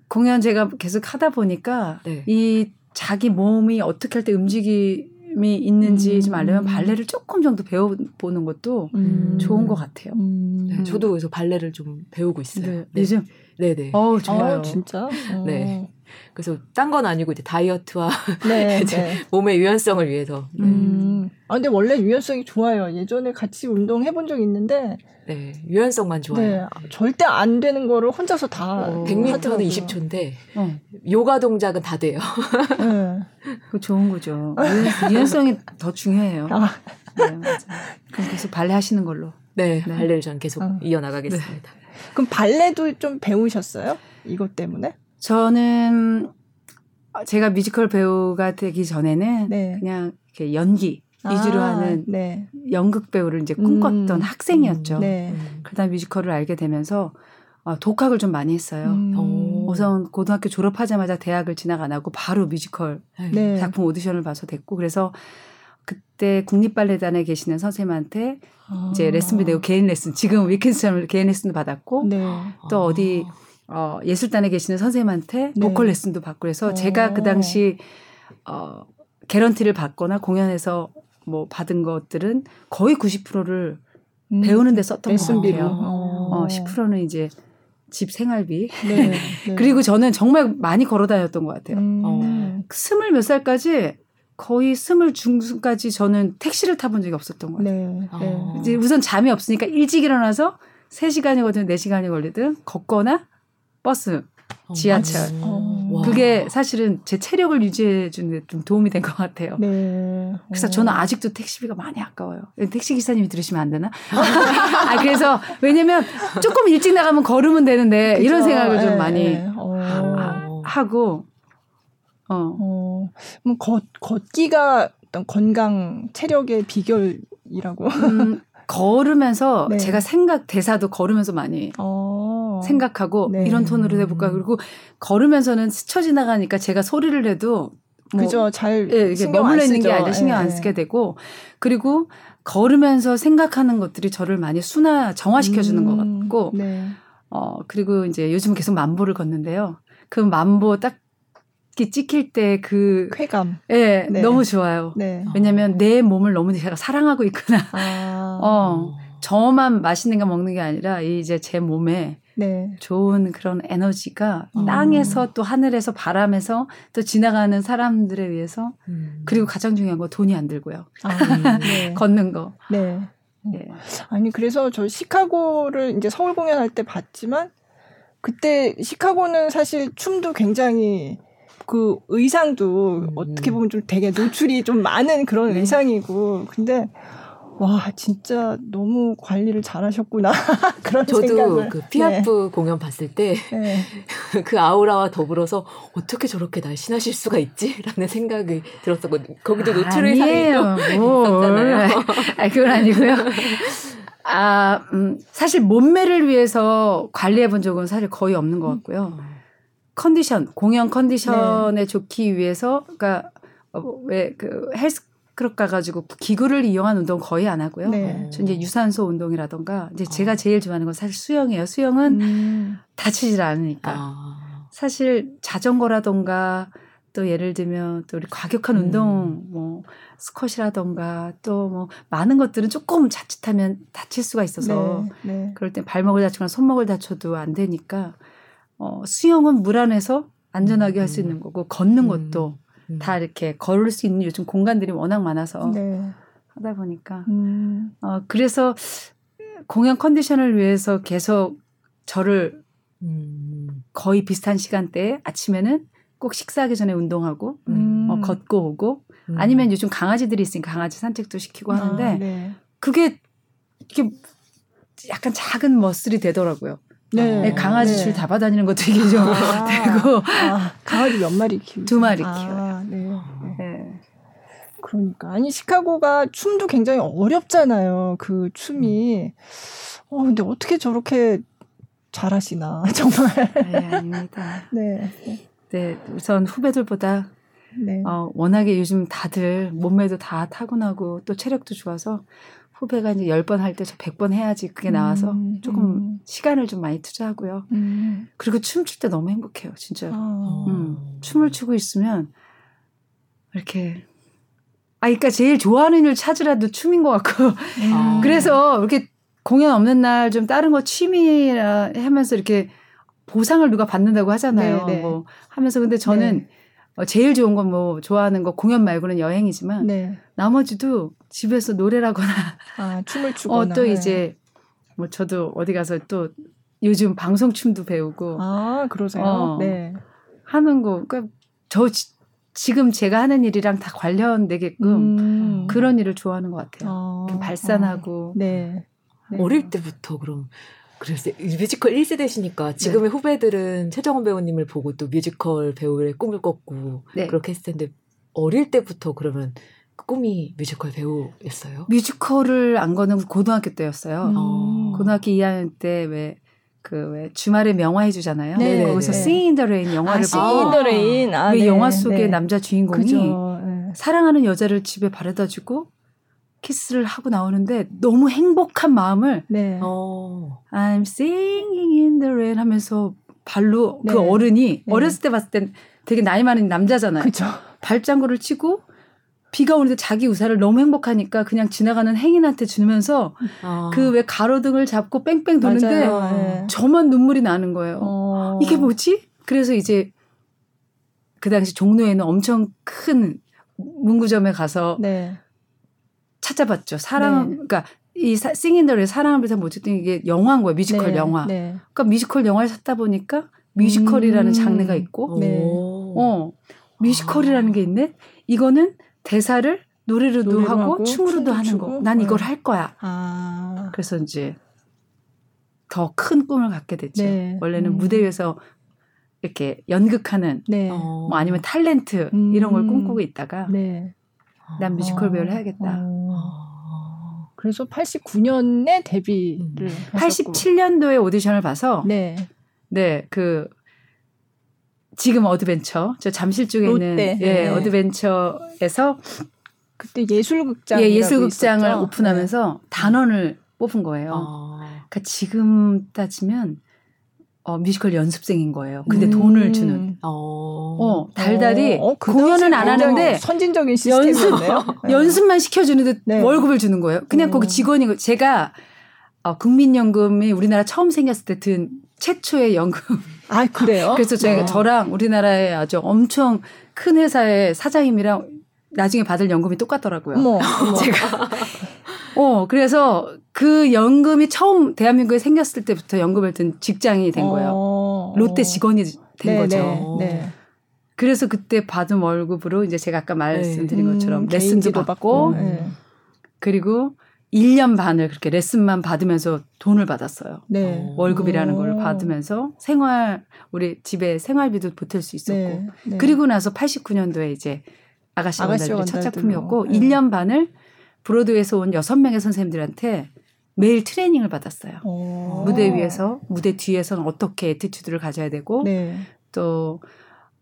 공연 제가 계속 하다 보니까 네. 이 자기 몸이 어떻게 할 때 움직임이 있는지 음. 좀 알려면 발레를 조금 정도 배워보는 것도 음. 좋은 것 같아요. 음. 네, 저도 그래서 발레를 좀 배우고 있어요. 네. 네. 요즘? 네네. 어, 좋아요. 어, 진짜? 네. 어. 그래서 딴 건 아니고 이제 다이어트와 네, 네. 몸의 유연성을 위해서. 음. 아 근데 원래 유연성이 좋아요. 예전에 같이 운동 해 본 적 있는데. 네, 유연성만 좋아요. 네, 절대 안 되는 거를 혼자서 다. 어, 100m는 하더라고요. 20초인데 어. 요가 동작은 다 돼요. 네. 그 좋은 거죠. 유연, 성이 더 중요해요. 아. 네, 맞아요. 그럼 계속 발레 하시는 걸로. 네, 네. 발레를 저는 계속 어. 이어나가겠습니다. 네. 그럼 발레도 좀 배우셨어요? 이것 때문에? 저는 제가 뮤지컬 배우가 되기 전에는 네. 그냥 이렇게 연기 위주로 아, 하는 네. 연극 배우를 이제 꿈꿨던 음, 학생이었죠. 음, 네. 그러다 뮤지컬을 알게 되면서 어, 독학을 좀 많이 했어요. 음. 우선 고등학교 졸업하자마자 대학을 진학 안 하고 바로 뮤지컬 네. 작품 오디션을 봐서 됐고 그래서 그때 국립발레단에 계시는 선생님한테 아. 이제 레슨비 내고 개인 레슨 지금 위켄스처럼 개인 레슨도 받았고 네. 또 어디 아. 어, 예술단에 계시는 선생님한테 네. 보컬 레슨도 받고 그래서 오. 제가 그 당시 어, 개런티를 받거나 공연에서 뭐 받은 것들은 거의 90%를 음. 배우는 데 썼던 레슨비로. 것 같아요. 어, 10%는 이제 집 생활비. 네, 네. 그리고 저는 정말 많이 걸어 다녔던 것 같아요. 음. 어, 스물 몇 살까지 거의 스물 중순까지 저는 택시를 타본 적이 없었던 것 같아요. 네, 네. 이제 우선 잠이 없으니까 일찍 일어나서 3시간이거든 4시간이 걸리든 걷거나 버스, 어, 지하철. 어, 그게 사실은 제 체력을 유지해 주는 데 좀 도움이 된 것 같아요. 네. 그래서 어. 저는 아직도 택시비가 많이 아까워요. 택시 기사님이 들으시면 안 되나? 아, 그래서 왜냐면 조금 일찍 나가면 걸으면 되는데 그쵸? 이런 생각을 좀 네. 많이 어. 하고 어. 어. 뭐 걷, 걷기가 어떤 건강 체력의 비결이라고. 음, 걸으면서 네. 제가 생각 대사도 걸으면서 많이 어. 생각하고 네. 이런 톤으로 해볼까 그리고 걸으면서는 스쳐 지나가니까 제가 소리를 해도 뭐 그죠 잘 예, 이게 머물러 있는 게 아니라 신경 안 예, 예. 쓰게 되고 그리고 걸으면서 생각하는 것들이 저를 많이 순화 정화시켜 주는 음, 것 같고 네. 어 그리고 이제 요즘 계속 만보를 걷는데요 그 만보 딱 찍힐 때 그 쾌감. 예, 네. 너무 좋아요. 네. 왜냐면 내 몸을 너무 제가 사랑하고 있구나. 아. 어, 저만 맛있는 거 먹는 게 아니라 이제 제 몸에 네. 좋은 그런 에너지가 음. 땅에서 또 하늘에서 바람에서 또 지나가는 사람들에 의해서 음. 그리고 가장 중요한 거 돈이 안 들고요. 아, 네. 걷는 거. 네. 네. 아니 그래서 저 시카고를 이제 서울 공연할 때 봤지만 그때 시카고는 사실 춤도 굉장히 그 의상도 음. 어떻게 보면 좀 되게 노출이 좀 많은 그런 네. 의상이고 근데 와 진짜 너무 관리를 잘하셨구나 그런 저도 생각을. 그 피아프 네. 공연 봤을 때그 네. 그 아우라와 더불어서 어떻게 저렇게 날씬하실 수가 있지라는 생각이 들었었거든요. 거기도 노출 의상이 또 있었잖아요. 아, 그건 아니고요. 아, 음, 사실 몸매를 위해서 관리해 본 적은 사실 거의 없는 것 같고요. 음. 컨디션, 공연 컨디션에 네. 좋기 위해서, 그러니까 어, 왜그 헬스 클럽 가가지고 기구를 이용한 운동 거의 안 하고요. 네. 저 이제 유산소 운동이라던가 이제 제가 어. 제일 좋아하는 건 사실 수영이에요. 수영은 음. 다치질 않으니까. 아. 사실 자전거라던가 또 예를 들면 또 우리 과격한 음. 운동 뭐 스쿼시라던가 또 뭐 많은 것들은 조금 자칫하면 다칠 수가 있어서 네, 네. 그럴 때 발목을 다치거나 손목을 다쳐도 안 되니까 어, 수영은 물 안에서 안전하게 할수 있는 거고 걷는 음. 것도 음. 다 이렇게 걸을 수 있는 요즘 공간들이 워낙 많아서 네. 하다 보니까 음. 어 그래서 공연 컨디션을 위해서 계속 저를 음. 거의 비슷한 시간대에 아침에는 꼭 식사하기 전에 운동하고 음. 어, 걷고 오고 음. 아니면 요즘 강아지들이 있으니까 강아지 산책도 시키고 하는데 아, 네. 그게 이게 약간 작은 머슬이 되더라고요. 네. 네 강아지 네. 줄 잡아다니는 것도 이게 좀 아, 되고. 아, 강아지 몇 마리 키우죠? 두 마리 아, 키워요. 네. 네. 그러니까 아니 시카고가 춤도 굉장히 어렵잖아요. 그 춤이. 어 근데 어떻게 저렇게 잘하시나 정말. 네 아닙니다. 네. 네 우선 후배들보다 네. 어, 워낙에 요즘 다들 몸매도 다 타고나고 또 체력도 좋아서 후배가 이제 10번 할 때 저 100번 해야지 그게 나와서 음, 조금 음. 시간을 좀 많이 투자하고요. 음. 그리고 춤출 때 너무 행복해요, 진짜. 아. 음. 춤을 추고 있으면 이렇게 아, 그러니까 제일 좋아하는 일 찾으라도 춤인 것 같고. 아. 그래서 이렇게 공연 없는 날 좀 다른 거 취미라 하면서 이렇게 보상을 누가 받는다고 하잖아요. 네, 네. 뭐 하면서 근데 저는 네. 어, 제일 좋은 건 뭐 좋아하는 거 공연 말고는 여행이지만 네. 나머지도 집에서 노래라거나 아, 춤을 추거나 어, 또 이제 뭐 저도 어디 가서 또 요즘 방송 춤도 배우고 아 그러세요? 어, 네 하는 거 그러니까 저 지, 지금 제가 하는 일이랑 다 관련되게끔 음. 그런 일을 좋아하는 것 같아요. 아, 발산하고 아, 네. 네. 어릴 때부터 그럼 그랬어요. 뮤지컬 1세대시니까 지금의 네. 후배들은 최정원 배우님을 보고 또 뮤지컬 배우의 꿈을 꿨고 네. 그렇게 했을 텐데 어릴 때부터 그러면 꿈이 뮤지컬 배우였어요? 뮤지컬을 안 거는 고등학교 때였어요. 음. 고등학교 2학년 때 왜 그왜 주말에 명화 해주잖아요. 네, 거기서 네. Sing in the Rain 영화를 아, 보고 Sing in the Rain. 아, 네. 영화 속의 네. 남자 주인공이 그죠. 네. 사랑하는 여자를 집에 바래다 주고 키스를 하고 나오는데 너무 행복한 마음을 네. 어. I'm singing in the rain 하면서 발로 그 네. 그 어른이 네. 어렸을 때 봤을 땐 되게 나이 많은 남자잖아요. 그쵸. 발장구를 치고 비가 오는데 자기 우산을 너무 행복하니까 그냥 지나가는 행인한테 주면서 어. 그왜 가로등을 잡고 뺑뺑 도는데 네. 저만 눈물이 나는 거예요. 어. 이게 뭐지? 그래서 이제 그 당시 종로에는 엄청 큰 문구점에 가서 네. 찾아봤죠. 사랑, 네. 그러니까 이 Sing in the의 사랑을 위해서 어쨌든 이게 영화인 거예요. 뮤지컬 네. 영화. 네. 그러니까 뮤지컬 영화를 찾다 보니까 뮤지컬이라는 음. 장르가 있고, 네. 어 뮤지컬이라는 게 있네. 이거는 대사를 노래로도 노래로 하고, 하고 춤으로도 하는 추고? 거. 난 이걸 네. 할 거야. 아. 그래서 이제 더 큰 꿈을 갖게 됐죠. 네. 원래는 음. 무대 위에서 이렇게 연극하는 네. 뭐 아니면 탤런트 음. 이런 걸 꿈꾸고 있다가 네. 난 뮤지컬 배우를 해야겠다. 어. 그래서 89년에 데뷔를 음. 87년도에 오디션을 봐서 네. 네, 그 지금 어드벤처 저 잠실 쪽에 롯데. 있는 예, 네. 어드벤처에서 그때 예술극장 예, 예술극장을 있었죠? 오픈하면서 네. 단원을 뽑은 거예요. 아. 그러니까 지금 따지면 어, 뮤지컬 연습생인 거예요. 근데 음. 돈을 주는. 어, 어 달달이 어, 그 공연은 안 하는데 선진적인 시스템이네요. 연습, 네. 연습만 시켜주는데 네. 월급을 주는 거예요. 그냥 음. 거기 직원이고 제가 어, 국민연금이 우리나라 처음 생겼을 때 든 최초의 연금. 아 그래요? 그래서 제가 어. 저랑 우리나라의 아주 엄청 큰 회사의 사장님이랑 나중에 받을 연금이 똑같더라고요. 어머, 어머. 제가 어, 그래서 그 연금이 처음 대한민국에 생겼을 때부터 연금을 든 직장이 된 거예요. 어. 롯데 직원이 된 네, 거죠. 네, 네. 그래서 그때 받은 월급으로 이제 제가 아까 말씀드린 네. 것처럼 음, 레슨도 받고, 받고 네. 그리고 1년 반을 그렇게 레슨만 받으면서 돈을 받았어요. 네. 월급이라는 걸 받으면서 생활 우리 집에 생활비도 보탤 수 있었고 네. 네. 그리고 나서 89년도에 이제 아가씨와 건달들이 첫 작품이었고 네. 1년 반을 브로드웨이에서 온 여섯 명의 선생님들한테 매일 트레이닝을 받았어요. 오. 무대 위에서 무대 뒤에서는 어떻게 attitude를 가져야 되고 네. 또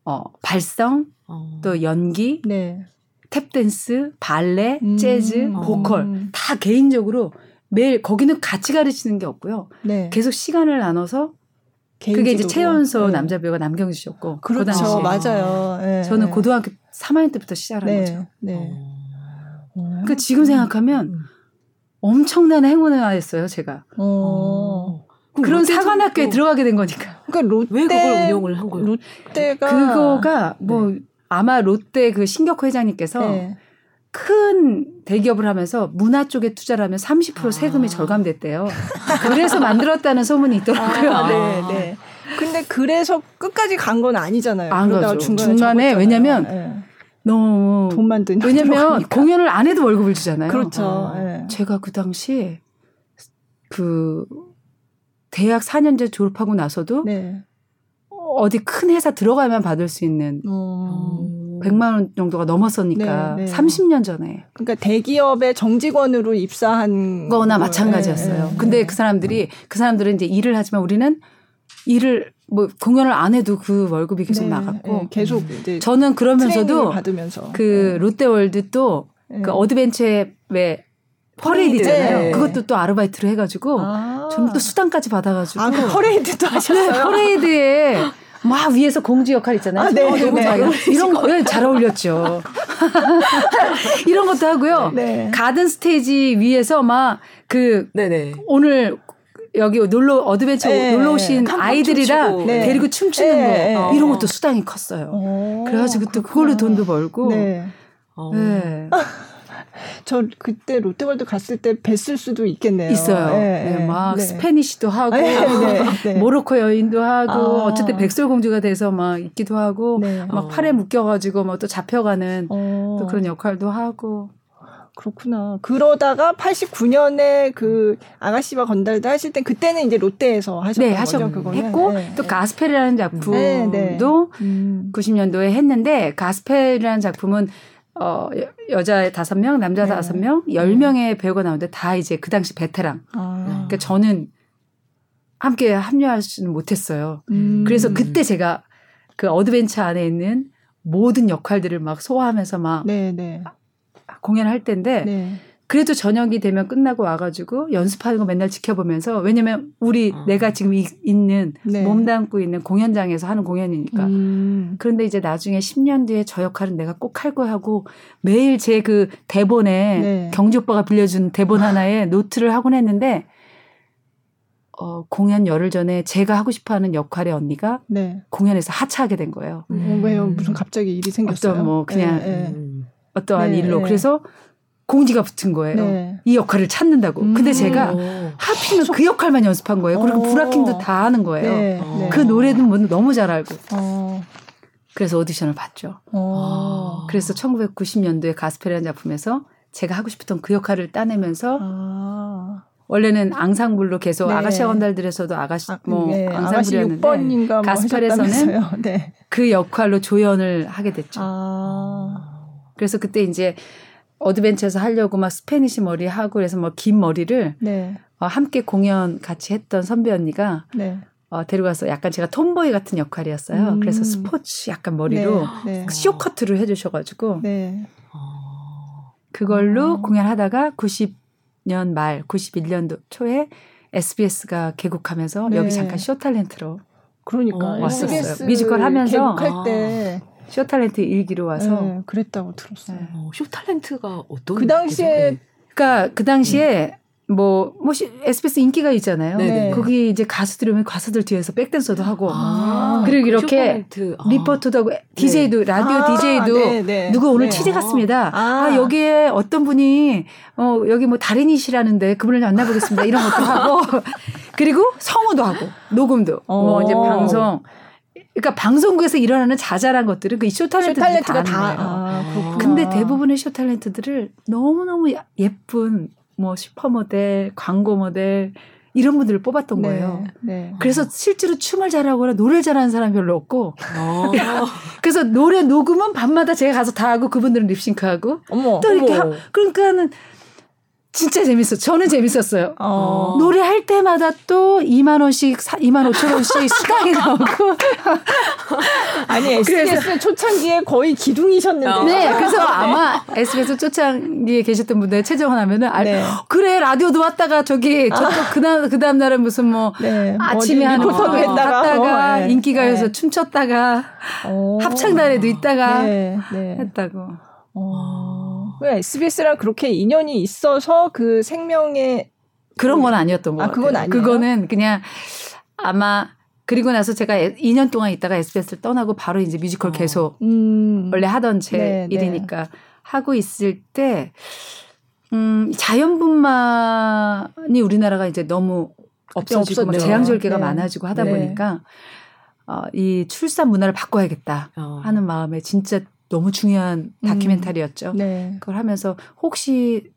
어, 발성, 어. 또 연기, 네. 탭 댄스, 발레, 음. 재즈, 보컬 음. 다 개인적으로 매일 거기는 같이 가르치는 게 없고요. 네. 계속 시간을 나눠서 그게 이제 최연소 네. 남자 배우가 남경주 씨였고 그렇죠, 그 맞아요. 네. 저는 고등학교 3학년 때부터 시작한 네. 거죠. 네. 어. 그 지금 생각하면 음. 엄청난 행운을했어요 제가. 어. 그런 사관학교에 어. 들어가게 된 거니까. 그러니까 롯데 왜 그걸 운영을 한 거예요? 롯데가 그거가 뭐 네. 아마 롯데 그 신격호 회장님께서 네. 큰 대기업을 하면서 문화 쪽에 투자를 하면 30% 세금이 아. 절감됐대요. 그래서 만들었다는 소문이 있더라고요. 아, 네, 네. 근데 그래서 끝까지 간 건 아니잖아요. 안 가죠. 중간에, 중간에 왜냐면 네. 너무 돈만 든 왜냐면 공연을 안 해도 월급을 주잖아요. 그렇죠. 아. 네. 제가 그 당시에 그 대학 4년제 졸업하고 나서도 네. 어디 큰 회사 들어가면 받을 수 있는 음. 100만 원 정도가 넘었으니까 네, 네. 30년 전에. 그러니까 대기업의 정직원으로 입사한 거나 마찬가지였어요. 네, 네, 근데 그 사람들이 그 사람들은 이제 일을 하지만 우리는 일을 뭐 공연을 안 해도 그 월급이 계속 네, 나갔고 네, 계속 이제 저는 그러면서도 받으면서. 그 롯데월드 또 그 어드벤처에 왜 퍼레이드 있잖아요. 네. 그것도 또 아르바이트로 해가지고 아. 저는 또 수당까지 받아가지고 아, 그 퍼레이드도 하셨어요. 네, 퍼레이드에 막 위에서 공주 역할 있잖아요. 아, 네, 네. 네. 이런 거 잘 어울렸죠. 이런 것도 하고요. 네. 가든 스테이지 위에서 막 그 오늘 여기 놀러 어드벤처 네. 놀러 오신 아이들이랑 네. 데리고 춤추는 네. 거 이런 것도 수당이 컸어요. 오, 그래가지고 또 그걸로 돈도 벌고. 네. 어. 네. 저 그때 롯데월드 갔을 때 뵀을 수도 있겠네요. 있어요. 네, 네, 막 네. Spanish도 하고 네, 네, 네. 모로코 여인도 하고 아. 어쨌든 백설공주가 돼서 막 있기도 하고 막 어. 팔에 묶여가지고 뭐 또 잡혀가는 어. 또 그런 역할도 하고. 그렇구나. 그러다가 89년에 그 아가씨와 건달도 하실 때 그때는 이제 롯데에서 하셨던 네, 거죠. 그거는. 했고 네, 또 가스펠이라는 작품도 네, 네. 음. 90년도에 했는데 가스펠이라는 작품은 어, 여자 다섯 명, 남자 네. 다섯 명, 열 명의 배우가 나오는데 다 이제 그 당시 베테랑. 아. 그러니까 저는 함께 합류하지는 못했어요. 음. 그래서 그때 제가 그 어드벤처 안에 있는 모든 역할들을 막 소화하면서 막 네, 네. 공연할 때인데 네. 그래도 저녁이 되면 끝나고 와가지고 연습하는 거 맨날 지켜보면서 왜냐면 우리 어. 내가 지금 이, 있는 네. 몸담고 있는 공연장에서 하는 공연이니까 음. 그런데 이제 나중에 10년 뒤에 저 역할은 내가 꼭 할 거야 하고 매일 제 그 대본에 네. 경지 오빠가 빌려준 대본 하나에 노트를 하곤 했는데 어, 공연 열흘 전에 제가 하고 싶어 하는 역할의 언니가 네. 공연에서 하차하게 된 거예요. 음. 왜요? 무슨 갑자기 일이 생겼어요? 어떤 뭐 그냥 네, 네. 어떠한 네, 일로 그래서 공지가 붙은 거예요. 네. 이 역할을 찾는다고. 음. 근데 제가 하필이면 그 역할만 연습한 거예요. 그리고 어. 브라킹도 다 하는 거예요. 네. 네. 그 노래는 뭐 너무 잘 알고. 어. 그래서 오디션을 봤죠. 어. 그래서 1990년도에 가스펠이라는 작품에서 제가 하고 싶었던 그 역할을 따내면서 아. 원래는 앙상블로 계속 네. 아가씨와 건달들에서도 아가씨 아, 뭐 네. 앙상블이었는데 뭐 가스펠에서는 네. 그 역할로 조연을 하게 됐죠. 아. 그래서 그때 이제 어드벤처에서 하려고 막 Spanish 머리 하고 그래서 뭐 긴 머리를 네. 어, 함께 공연 같이 했던 선배 언니가 네. 어, 데려가서 약간 제가 tomboy 같은 역할이었어요. 음. 그래서 스포츠 약간 머리로 네. 네. 쇼커트를 해주셔가지고 네. 그걸로 어. 공연하다가 90년 말 91년도 초에 SBS가 개국하면서 여기 네. 잠깐 쇼 탤런트로 그러니까 어, 왔었어요. 뮤지컬 하면서 개국할 때 아. 쇼탤런트 일기로 와서 네, 그랬다고 들었어요. 네. 어, 쇼탤런트가 어떤 그 당시에 그러니까 그 당시에 뭐, 뭐, SBS 인기가 있잖아요. 네네. 거기 이제 가수들이 오면 가수들 뒤에서 백댄서도 하고. 아, 그리고 그 이렇게 아. 리포터도 하고, DJ도, 네. 라디오 아, DJ도 네네. 누구 오늘 네. 취재 갔습니다. 아. 아. 여기에 어떤 분이, 어, 여기 뭐 달인이시라는데 그분을 만나보겠습니다. 이런 것도 하고. 그리고 성우도 하고, 녹음도. 어. 뭐 이제 방송. 그러니까 방송국에서 일어나는 자잘한 것들은 그 쇼탤런트가 다, 다. 아, 근데 대부분의 쇼 탤런트들을 너무너무 예쁜 뭐 슈퍼 모델, 광고 모델 이런 분들을 뽑았던 네, 거예요. 네. 그래서 실제로 춤을 잘하거나 노래를 잘하는 사람이 별로 없고. 어. 그래서 노래 녹음은 밤마다 제가 가서 다 하고 그분들은 립싱크하고. 어머, 또 이렇게 하, 그러니까는 진짜 재밌어. 저는 재밌었어요. 어. 노래할 때마다 또 2만 원씩, 2만 5천 원씩 수당이 나오고. 아니 SBS 초창기에 거의 기둥이셨는데. 어. 네, 그래서 아마 SBS 초창기에 계셨던 분들 최정원 하면은 아, 네. 그래 라디오도 왔다가 저기 저쪽 아. 그다음 그다음 날은 무슨 뭐 네. 아침에 하는 거 했다가 어, 네. 인기가요에서 네. 춤췄다가 오. 합창단에도 있다가 네. 네. 했다고. 어. 왜 SBS랑 그렇게 인연이 있어서 그 생명의 그런 건 아니었던 것 아, 같아요. 그건 아니에요. 그거는 그냥 아마 그리고 나서 제가 2년 동안 있다가 SBS를 떠나고 바로 이제 뮤지컬 어. 계속 음. 원래 하던 제 네, 네. 일이니까 네. 하고 있을 때 음, 자연분만이 우리나라가 이제 너무 없어지고 막 재앙절개가 네. 많아지고 하다 네. 보니까 어, 이 출산 문화를 바꿔야겠다 어. 하는 마음에 진짜 너무 중요한 음. 다큐멘터리였죠. 음. 그걸 하면서 혹시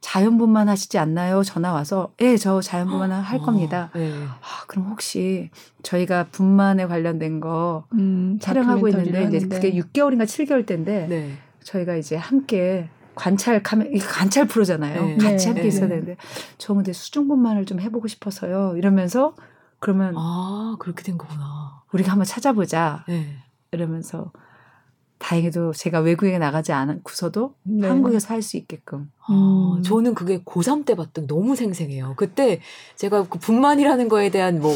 자연분만 하시지 않나요? 전화 와서 예, 저 자연분만 할 어, 겁니다. 네. 아, 그럼 혹시 저희가 분만에 관련된 거 음, 촬영하고 있는데 이제 그게 6개월인가 7개월 때인데 네. 저희가 이제 함께 관찰 카메 관찰 프로잖아요. 네. 같이 함께 네. 있어야 되는데 저 근데 수중분만을 좀 해보고 싶어서요. 이러면서 그러면 아 그렇게 된 거구나. 우리가 한번 찾아보자. 네. 이러면서 다행히도 제가 외국에 나가지 않고서도 네. 한국에서 할 수 있게끔. 아, 음. 저는 그게 고3 때 봤던 너무 생생해요. 그때 제가 그 분만이라는 거에 대한 뭐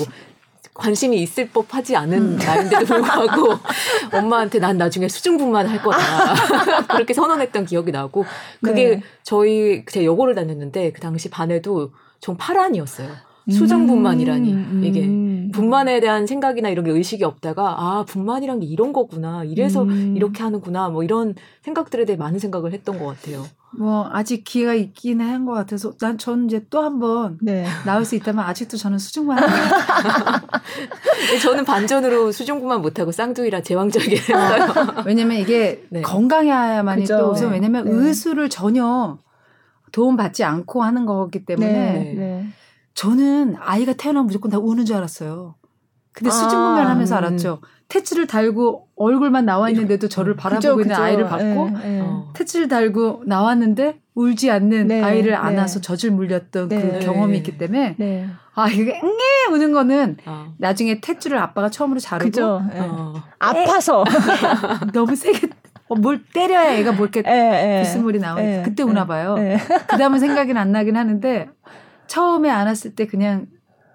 관심이 있을 법하지 않은 음. 나인데도 불구하고 엄마한테 난 나중에 수중분만 할 거다 그렇게 선언했던 기억이 나고 그게 네. 저희 제가 여고를 다녔는데 그 당시 반에도 전 파란이었어요. 수정분만이라니 음, 이게 음. 분만에 대한 생각이나 이런 게 의식이 없다가 아 분만이란 게 이런 거구나 이래서 음. 이렇게 하는구나 뭐 이런 생각들에 대해 많은 생각을 했던 것 같아요. 뭐 아직 기회가 있긴 한것 같아서 난 전 이제 또 한번 네. 나올 수 있다면 아직도 저는 수중만 저는 반전으로 수중분만 못하고 쌍둥이라 했어요. 왜냐면 이게 네. 건강해야만이 그죠. 또 우선 왜냐면 네. 의수를 전혀 도움 받지 않고 하는 거기 때문에 네. 네. 저는 아이가 태어나면 무조건 다 우는 줄 알았어요. 근데 아, 수중분만 하면서 음. 알았죠. 태치를 달고 얼굴만 나와 있는데도 저를 바라보고 그죠, 있는 그죠. 아이를 봤고 네, 네. 태치를 달고 나왔는데 울지 않는 네, 아이를 네. 안아서 젖을 물렸던 그 네. 경험이 있기 때문에 네. 아 이게 응애 우는 거는 어. 나중에 태주를 아빠가 처음으로 자르고 어. 아파서 너무 세게 어, 뭘 때려야 애가 뭐 이렇게 비스물이 나오니까 그때 우나 봐요. 그 다음은 생각이 안 나긴 하는데 처음에 안았을 때 그냥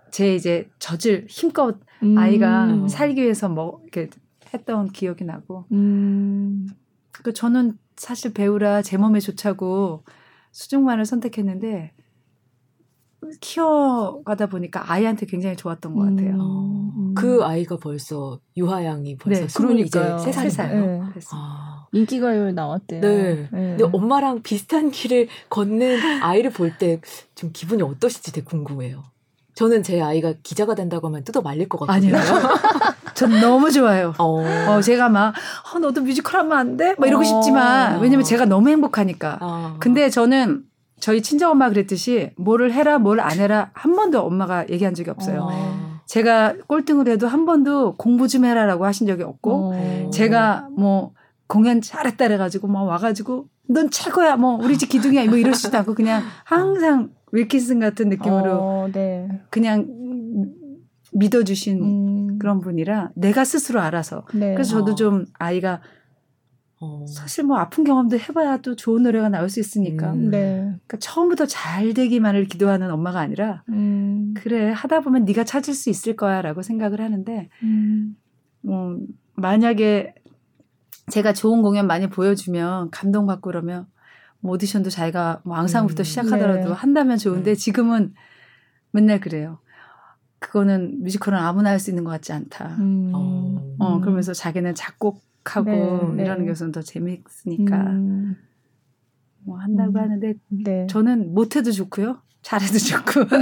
제 이제 젖을 힘껏 음. 아이가 살기 위해서 뭐 이렇게 했던 기억이 나고. 음. 그 저는 사실 배우라 제 몸에 좋자고 수중만을 선택했는데 키워가다 보니까 아이한테 굉장히 좋았던 것 같아요. 음. 그 아이가 벌써 유하양이 벌써 네, 그러니까 세 살이잖아요. 네. 아. 인기가요에 나왔대요. 네. 네. 근데 엄마랑 비슷한 길을 걷는 아이를 볼 때 좀 기분이 어떠실지 되게 궁금해요. 저는 제 아이가 기자가 된다고 하면 뜯어 말릴 것 같거든요. 전 너무 좋아요. 어. 어 제가 막, 어, 너도 뮤지컬 하면 안 돼? 막 이러고 어. 싶지만, 왜냐면 제가 너무 행복하니까. 어. 근데 저는 저희 친정 엄마 그랬듯이 뭐를 해라 뭘 안 해라 한 번도 엄마가 얘기한 적이 없어요. 어. 제가 꼴등을 해도 한 번도 공부 좀 해라라고 하신 적이 없고 어. 제가 뭐 공연 잘했다 그래가지고 막 와가지고 넌 최고야 뭐 우리 집 기둥이야 뭐 이러시지도 않고 그냥 항상 윌키슨 같은 느낌으로 어, 네. 그냥 믿어주신 음. 그런 분이라 내가 스스로 알아서 네. 그래서 저도 어. 좀 아이가 어. 사실 뭐 아픈 경험도 해봐야 또 좋은 노래가 나올 수 있으니까. 음. 네. 그러니까 처음부터 잘 되기만을 기도하는 엄마가 아니라 음. 그래 하다 보면 네가 찾을 수 있을 거야라고 생각을 하는데 음. 뭐 만약에 제가 좋은 공연 많이 보여주면 감동받고 그러면 뭐 오디션도 자기가 뭐 앙상부터 음. 시작하더라도 네. 한다면 좋은데 네. 지금은 맨날 그래요. 그거는 뮤지컬은 아무나 할 수 있는 것 같지 않다. 음. 어. 어, 그러면서 자기는 작곡 하고 네, 네. 이러는 게 우선 더 재밌으니까 음. 뭐 한다고 음. 하는데 네. 저는 못해도 좋고요 잘해도 좋고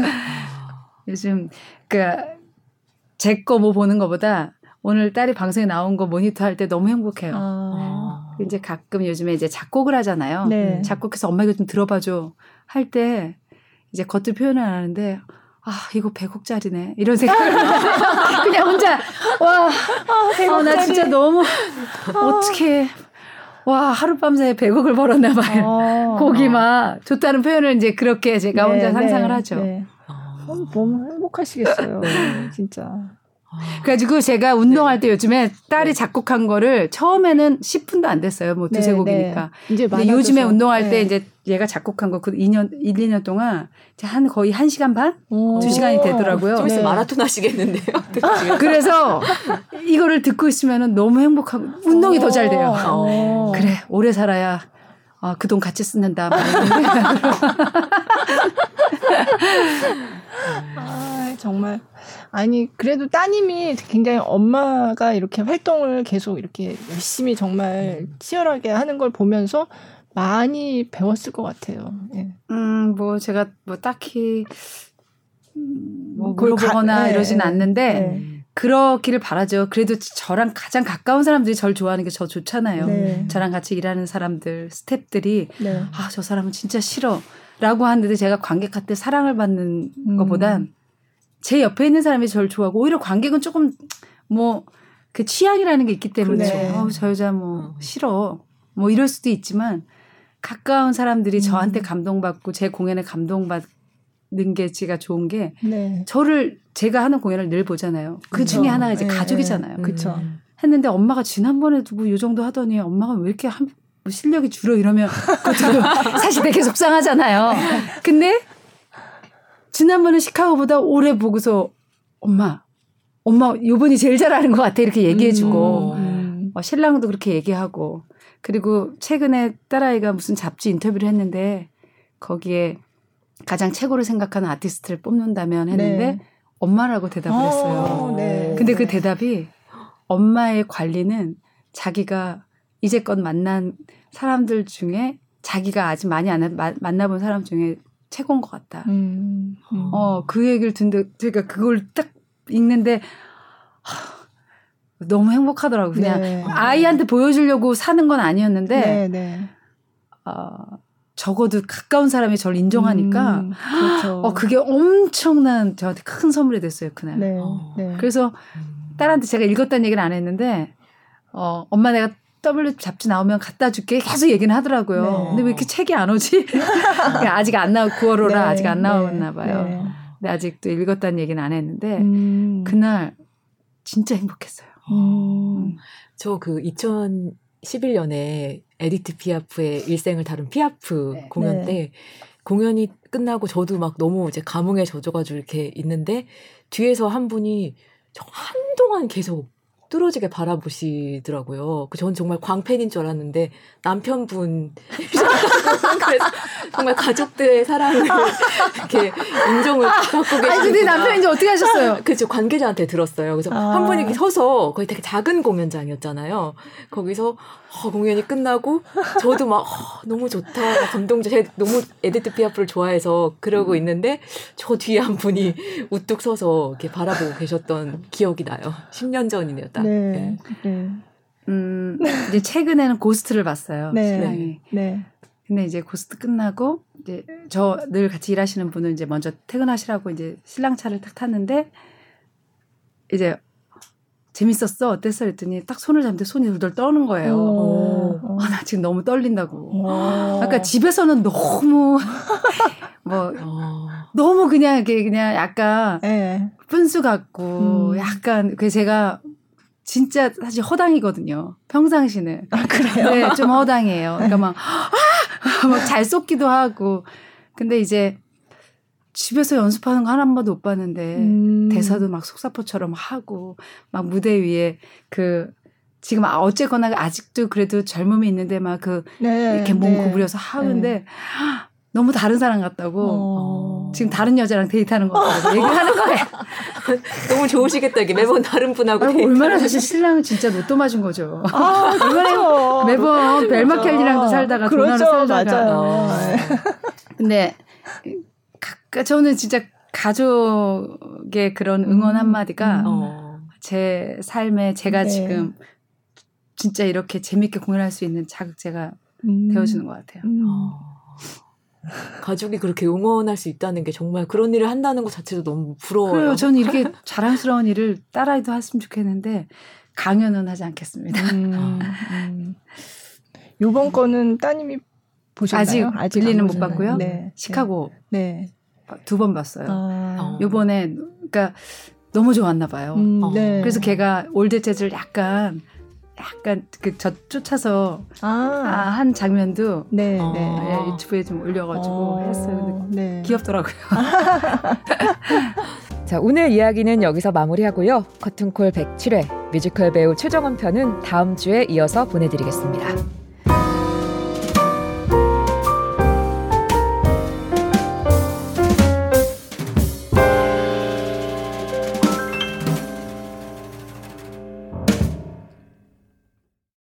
요즘 그제 거 뭐 보는 것보다 오늘 딸이 방송에 나온 거 모니터 할 때 너무 행복해요. 아. 이제 가끔 요즘에 이제 작곡을 하잖아요. 네. 작곡해서 엄마 이거 좀 들어봐줘 할 때 이제 겉을 표현을 안 하는데 아, 이거 100억짜리네. 이런 생각을 그냥 혼자 와, 아, 어, 나 진짜 너무 아. 어떻게 와, 하룻밤 사이에 100억을 벌었나 봐요. 어. 곡이 막 좋다는 표현을 이제 그렇게 제가 네, 혼자 상상을 네, 하죠. 네. 어, 너무 행복하시겠어요. 네. 진짜. 그래가지고 제가 운동할 때 요즘에 딸이 네. 작곡한 거를 처음에는 10분도 안 됐어요. 뭐 두세 네, 곡이니까. 네. 이제 근데 요즘에 운동할 때 네. 이제 얘가 작곡한 거 그 2년, 1, 2년 동안 한 거의 1시간 반? 오. 2시간이 되더라고요. 좀 있으면 네. 마라톤 하시겠는데요? 그래서 이거를 듣고 있으면 너무 행복하고 운동이 더 잘 돼요. 오. 그래, 오래 살아야 아, 그 돈 같이 쓰는다. 아, 정말 아니 그래도 따님이 굉장히 엄마가 이렇게 활동을 계속 이렇게 열심히 정말 음. 치열하게 하는 걸 보면서 많이 배웠을 것 같아요. 예. 음, 뭐 제가 뭐 딱히 음, 뭐 물어보거나 가, 네, 이러진 않는데 네. 그렇기를 바라죠. 그래도 저랑 가장 가까운 사람들이 저를 좋아하는 게 저 좋잖아요. 네. 저랑 같이 일하는 사람들, 스탭들이 네. 아, 저 사람은 진짜 싫어. 라고 하는데 제가 관객한테 사랑을 받는 음. 것보단 제 옆에 있는 사람이 저를 좋아하고 오히려 관객은 조금 뭐 그 취향이라는 게 있기 때문에 네. 어, 저 여자 뭐 어. 싫어. 뭐 이럴 수도 있지만 가까운 사람들이 음. 저한테 감동받고 제 공연에 감동받 는 게 제가 좋은 게 네. 저를 제가 하는 공연을 늘 보잖아요. 그 그쵸. 중에 하나가 이제 네. 가족이잖아요. 그렇죠. 했는데 엄마가 지난번에도 뭐요 정도 하더니 엄마가 왜 이렇게 한, 뭐 실력이 줄어 이러면 사실 되게 속상하잖아요. 근데 지난번에 시카고보다 오래 보고서 엄마 엄마 요번이 제일 잘하는 것 같아 이렇게 얘기해주고 음. 어, 신랑도 그렇게 얘기하고 그리고 최근에 딸아이가 무슨 잡지 인터뷰를 했는데 거기에 가장 최고로 생각하는 아티스트를 뽑는다면 했는데 네. 엄마라고 대답을 어, 했어요. 네. 근데 그 대답이 엄마의 관리는 자기가 이제껏 만난 사람들 중에 자기가 아직 많이 안 만나본 사람 중에 최고인 것 같다. 음, 음. 어, 그 얘기를 듣는데, 그러니까 그걸 딱 읽는데, 하, 너무 행복하더라고요. 그냥 네. 아이한테 보여주려고 사는 건 아니었는데, 네, 네. 어, 적어도 가까운 사람이 저를 인정하니까 음, 그렇죠. 어 그게 엄청난 저한테 큰 선물이 됐어요 그날. 네, 어. 네. 그래서 딸한테 제가 읽었다는 얘기를 안 했는데 어 엄마 내가 W 잡지 나오면 갖다 줄게 계속 얘기는 하더라고요. 네. 근데 왜 이렇게 책이 안 오지? 아직 안 나오 9월호라 네, 아직 안 나왔나 네, 봐요. 네. 근데 아직도 읽었다는 얘기는 안 했는데 음. 그날 진짜 행복했어요. 음. 저 그 2011년에 에디트 피아프의 일생을 다룬 피아프 네. 공연 때 네. 공연이 끝나고 저도 막 너무 이제 감흥에 젖어가지고 이렇게 있는데 뒤에서 한 분이 한동안 계속 뚫어지게 바라보시더라고요. 그전 정말 광팬인 줄 알았는데 남편분 정말 가족들의 사랑을 이렇게 인정을 받고 계시는. 아니 근데 남편이 제 어떻게 하셨어요? 그죠 관계자한테 들었어요. 그래서 아. 한 분이 서서 거의 되게 작은 공연장이었잖아요. 거기서 어, 공연이 끝나고 저도 막 어, 너무 좋다 감동적 제가 너무 에디트 피아프를 좋아해서 그러고 음. 있는데 저 뒤에 한 분이 우뚝 서서 이렇게 바라보고 계셨던 기억이 나요. 10년 전이네요, 딱. 네. 네. 네. 음, 이제 최근에는 고스트를 봤어요. 네. 신랑이. 네. 근데 이제 고스트 끝나고 이제 저 늘 같이 일하시는 분은 이제 먼저 퇴근하시라고 이제 신랑 차를 딱 탔는데 이제 재밌었어 어땠어 그랬더니 딱 손을 잡는데 손이 돌돌 떠는 거예요. 어. 아, 나 지금 너무 떨린다고. 아까 집에서는 너무 뭐 어. 너무 그냥 이게 그냥 약간 네. 분수 같고 음. 약간 그 제가 진짜 사실 허당이거든요. 평상시는. 아, 그래요? 네, 좀 허당이에요. 그러니까 막, 아! 막잘 쏟기도 하고. 근데 이제 집에서 연습하는 거 하나 한 번도 못 봤는데, 음. 대사도 막 속사포처럼 하고, 막 무대 위에 그, 지금 어쨌거나 아직도 그래도 젊음이 있는데 막 그 네, 이렇게 몸 네. 구부려서 하는데 네. 너무 다른 사람 같다고 어. 지금 다른 여자랑 데이트하는 거 같다고 얘기를 하는 거예요. 너무 좋으시겠다 이게 매번 다른 분하고 아이고, 얼마나 사실 신랑은 진짜 로또 맞은 거죠. 아, 그렇죠. 매번 벨마 켈리랑도 살다가 그렇죠. 살다가 맞아요. 어. 근데 저는 진짜 가족의 그런 응원 음. 한마디가 음. 어. 제 삶에 제가 네. 지금 진짜 이렇게 재밌게 공연할 수 있는 자극제가 음. 되어주는 것 같아요. 음. 어. 가족이 그렇게 응원할 수 있다는 게 정말 그런 일을 한다는 것 자체도 너무 부러워요. 그래요. 저는 이렇게 자랑스러운 일을 딸아이도 했으면 좋겠는데 강요는 하지 않겠습니다. 음, 음. 요번 거는 따님이 보셨나요? 아직, 아직 빌리는 못 봤고요. 네. 시카고 네. 두 번 봤어요. 아. 요번에 그러니까 너무 좋았나 봐요. 음, 네. 그래서 걔가 old 재즈를 약간 약간 그저 쫓아서 아. 아, 한 장면도 네, 어. 네. 유튜브에 좀 올려가지고 어. 했어요. 네. 귀엽더라고요. 자 오늘 이야기는 여기서 마무리하고요. 커튼콜 107회 뮤지컬 배우 최정원 편은 다음 주에 이어서 보내드리겠습니다.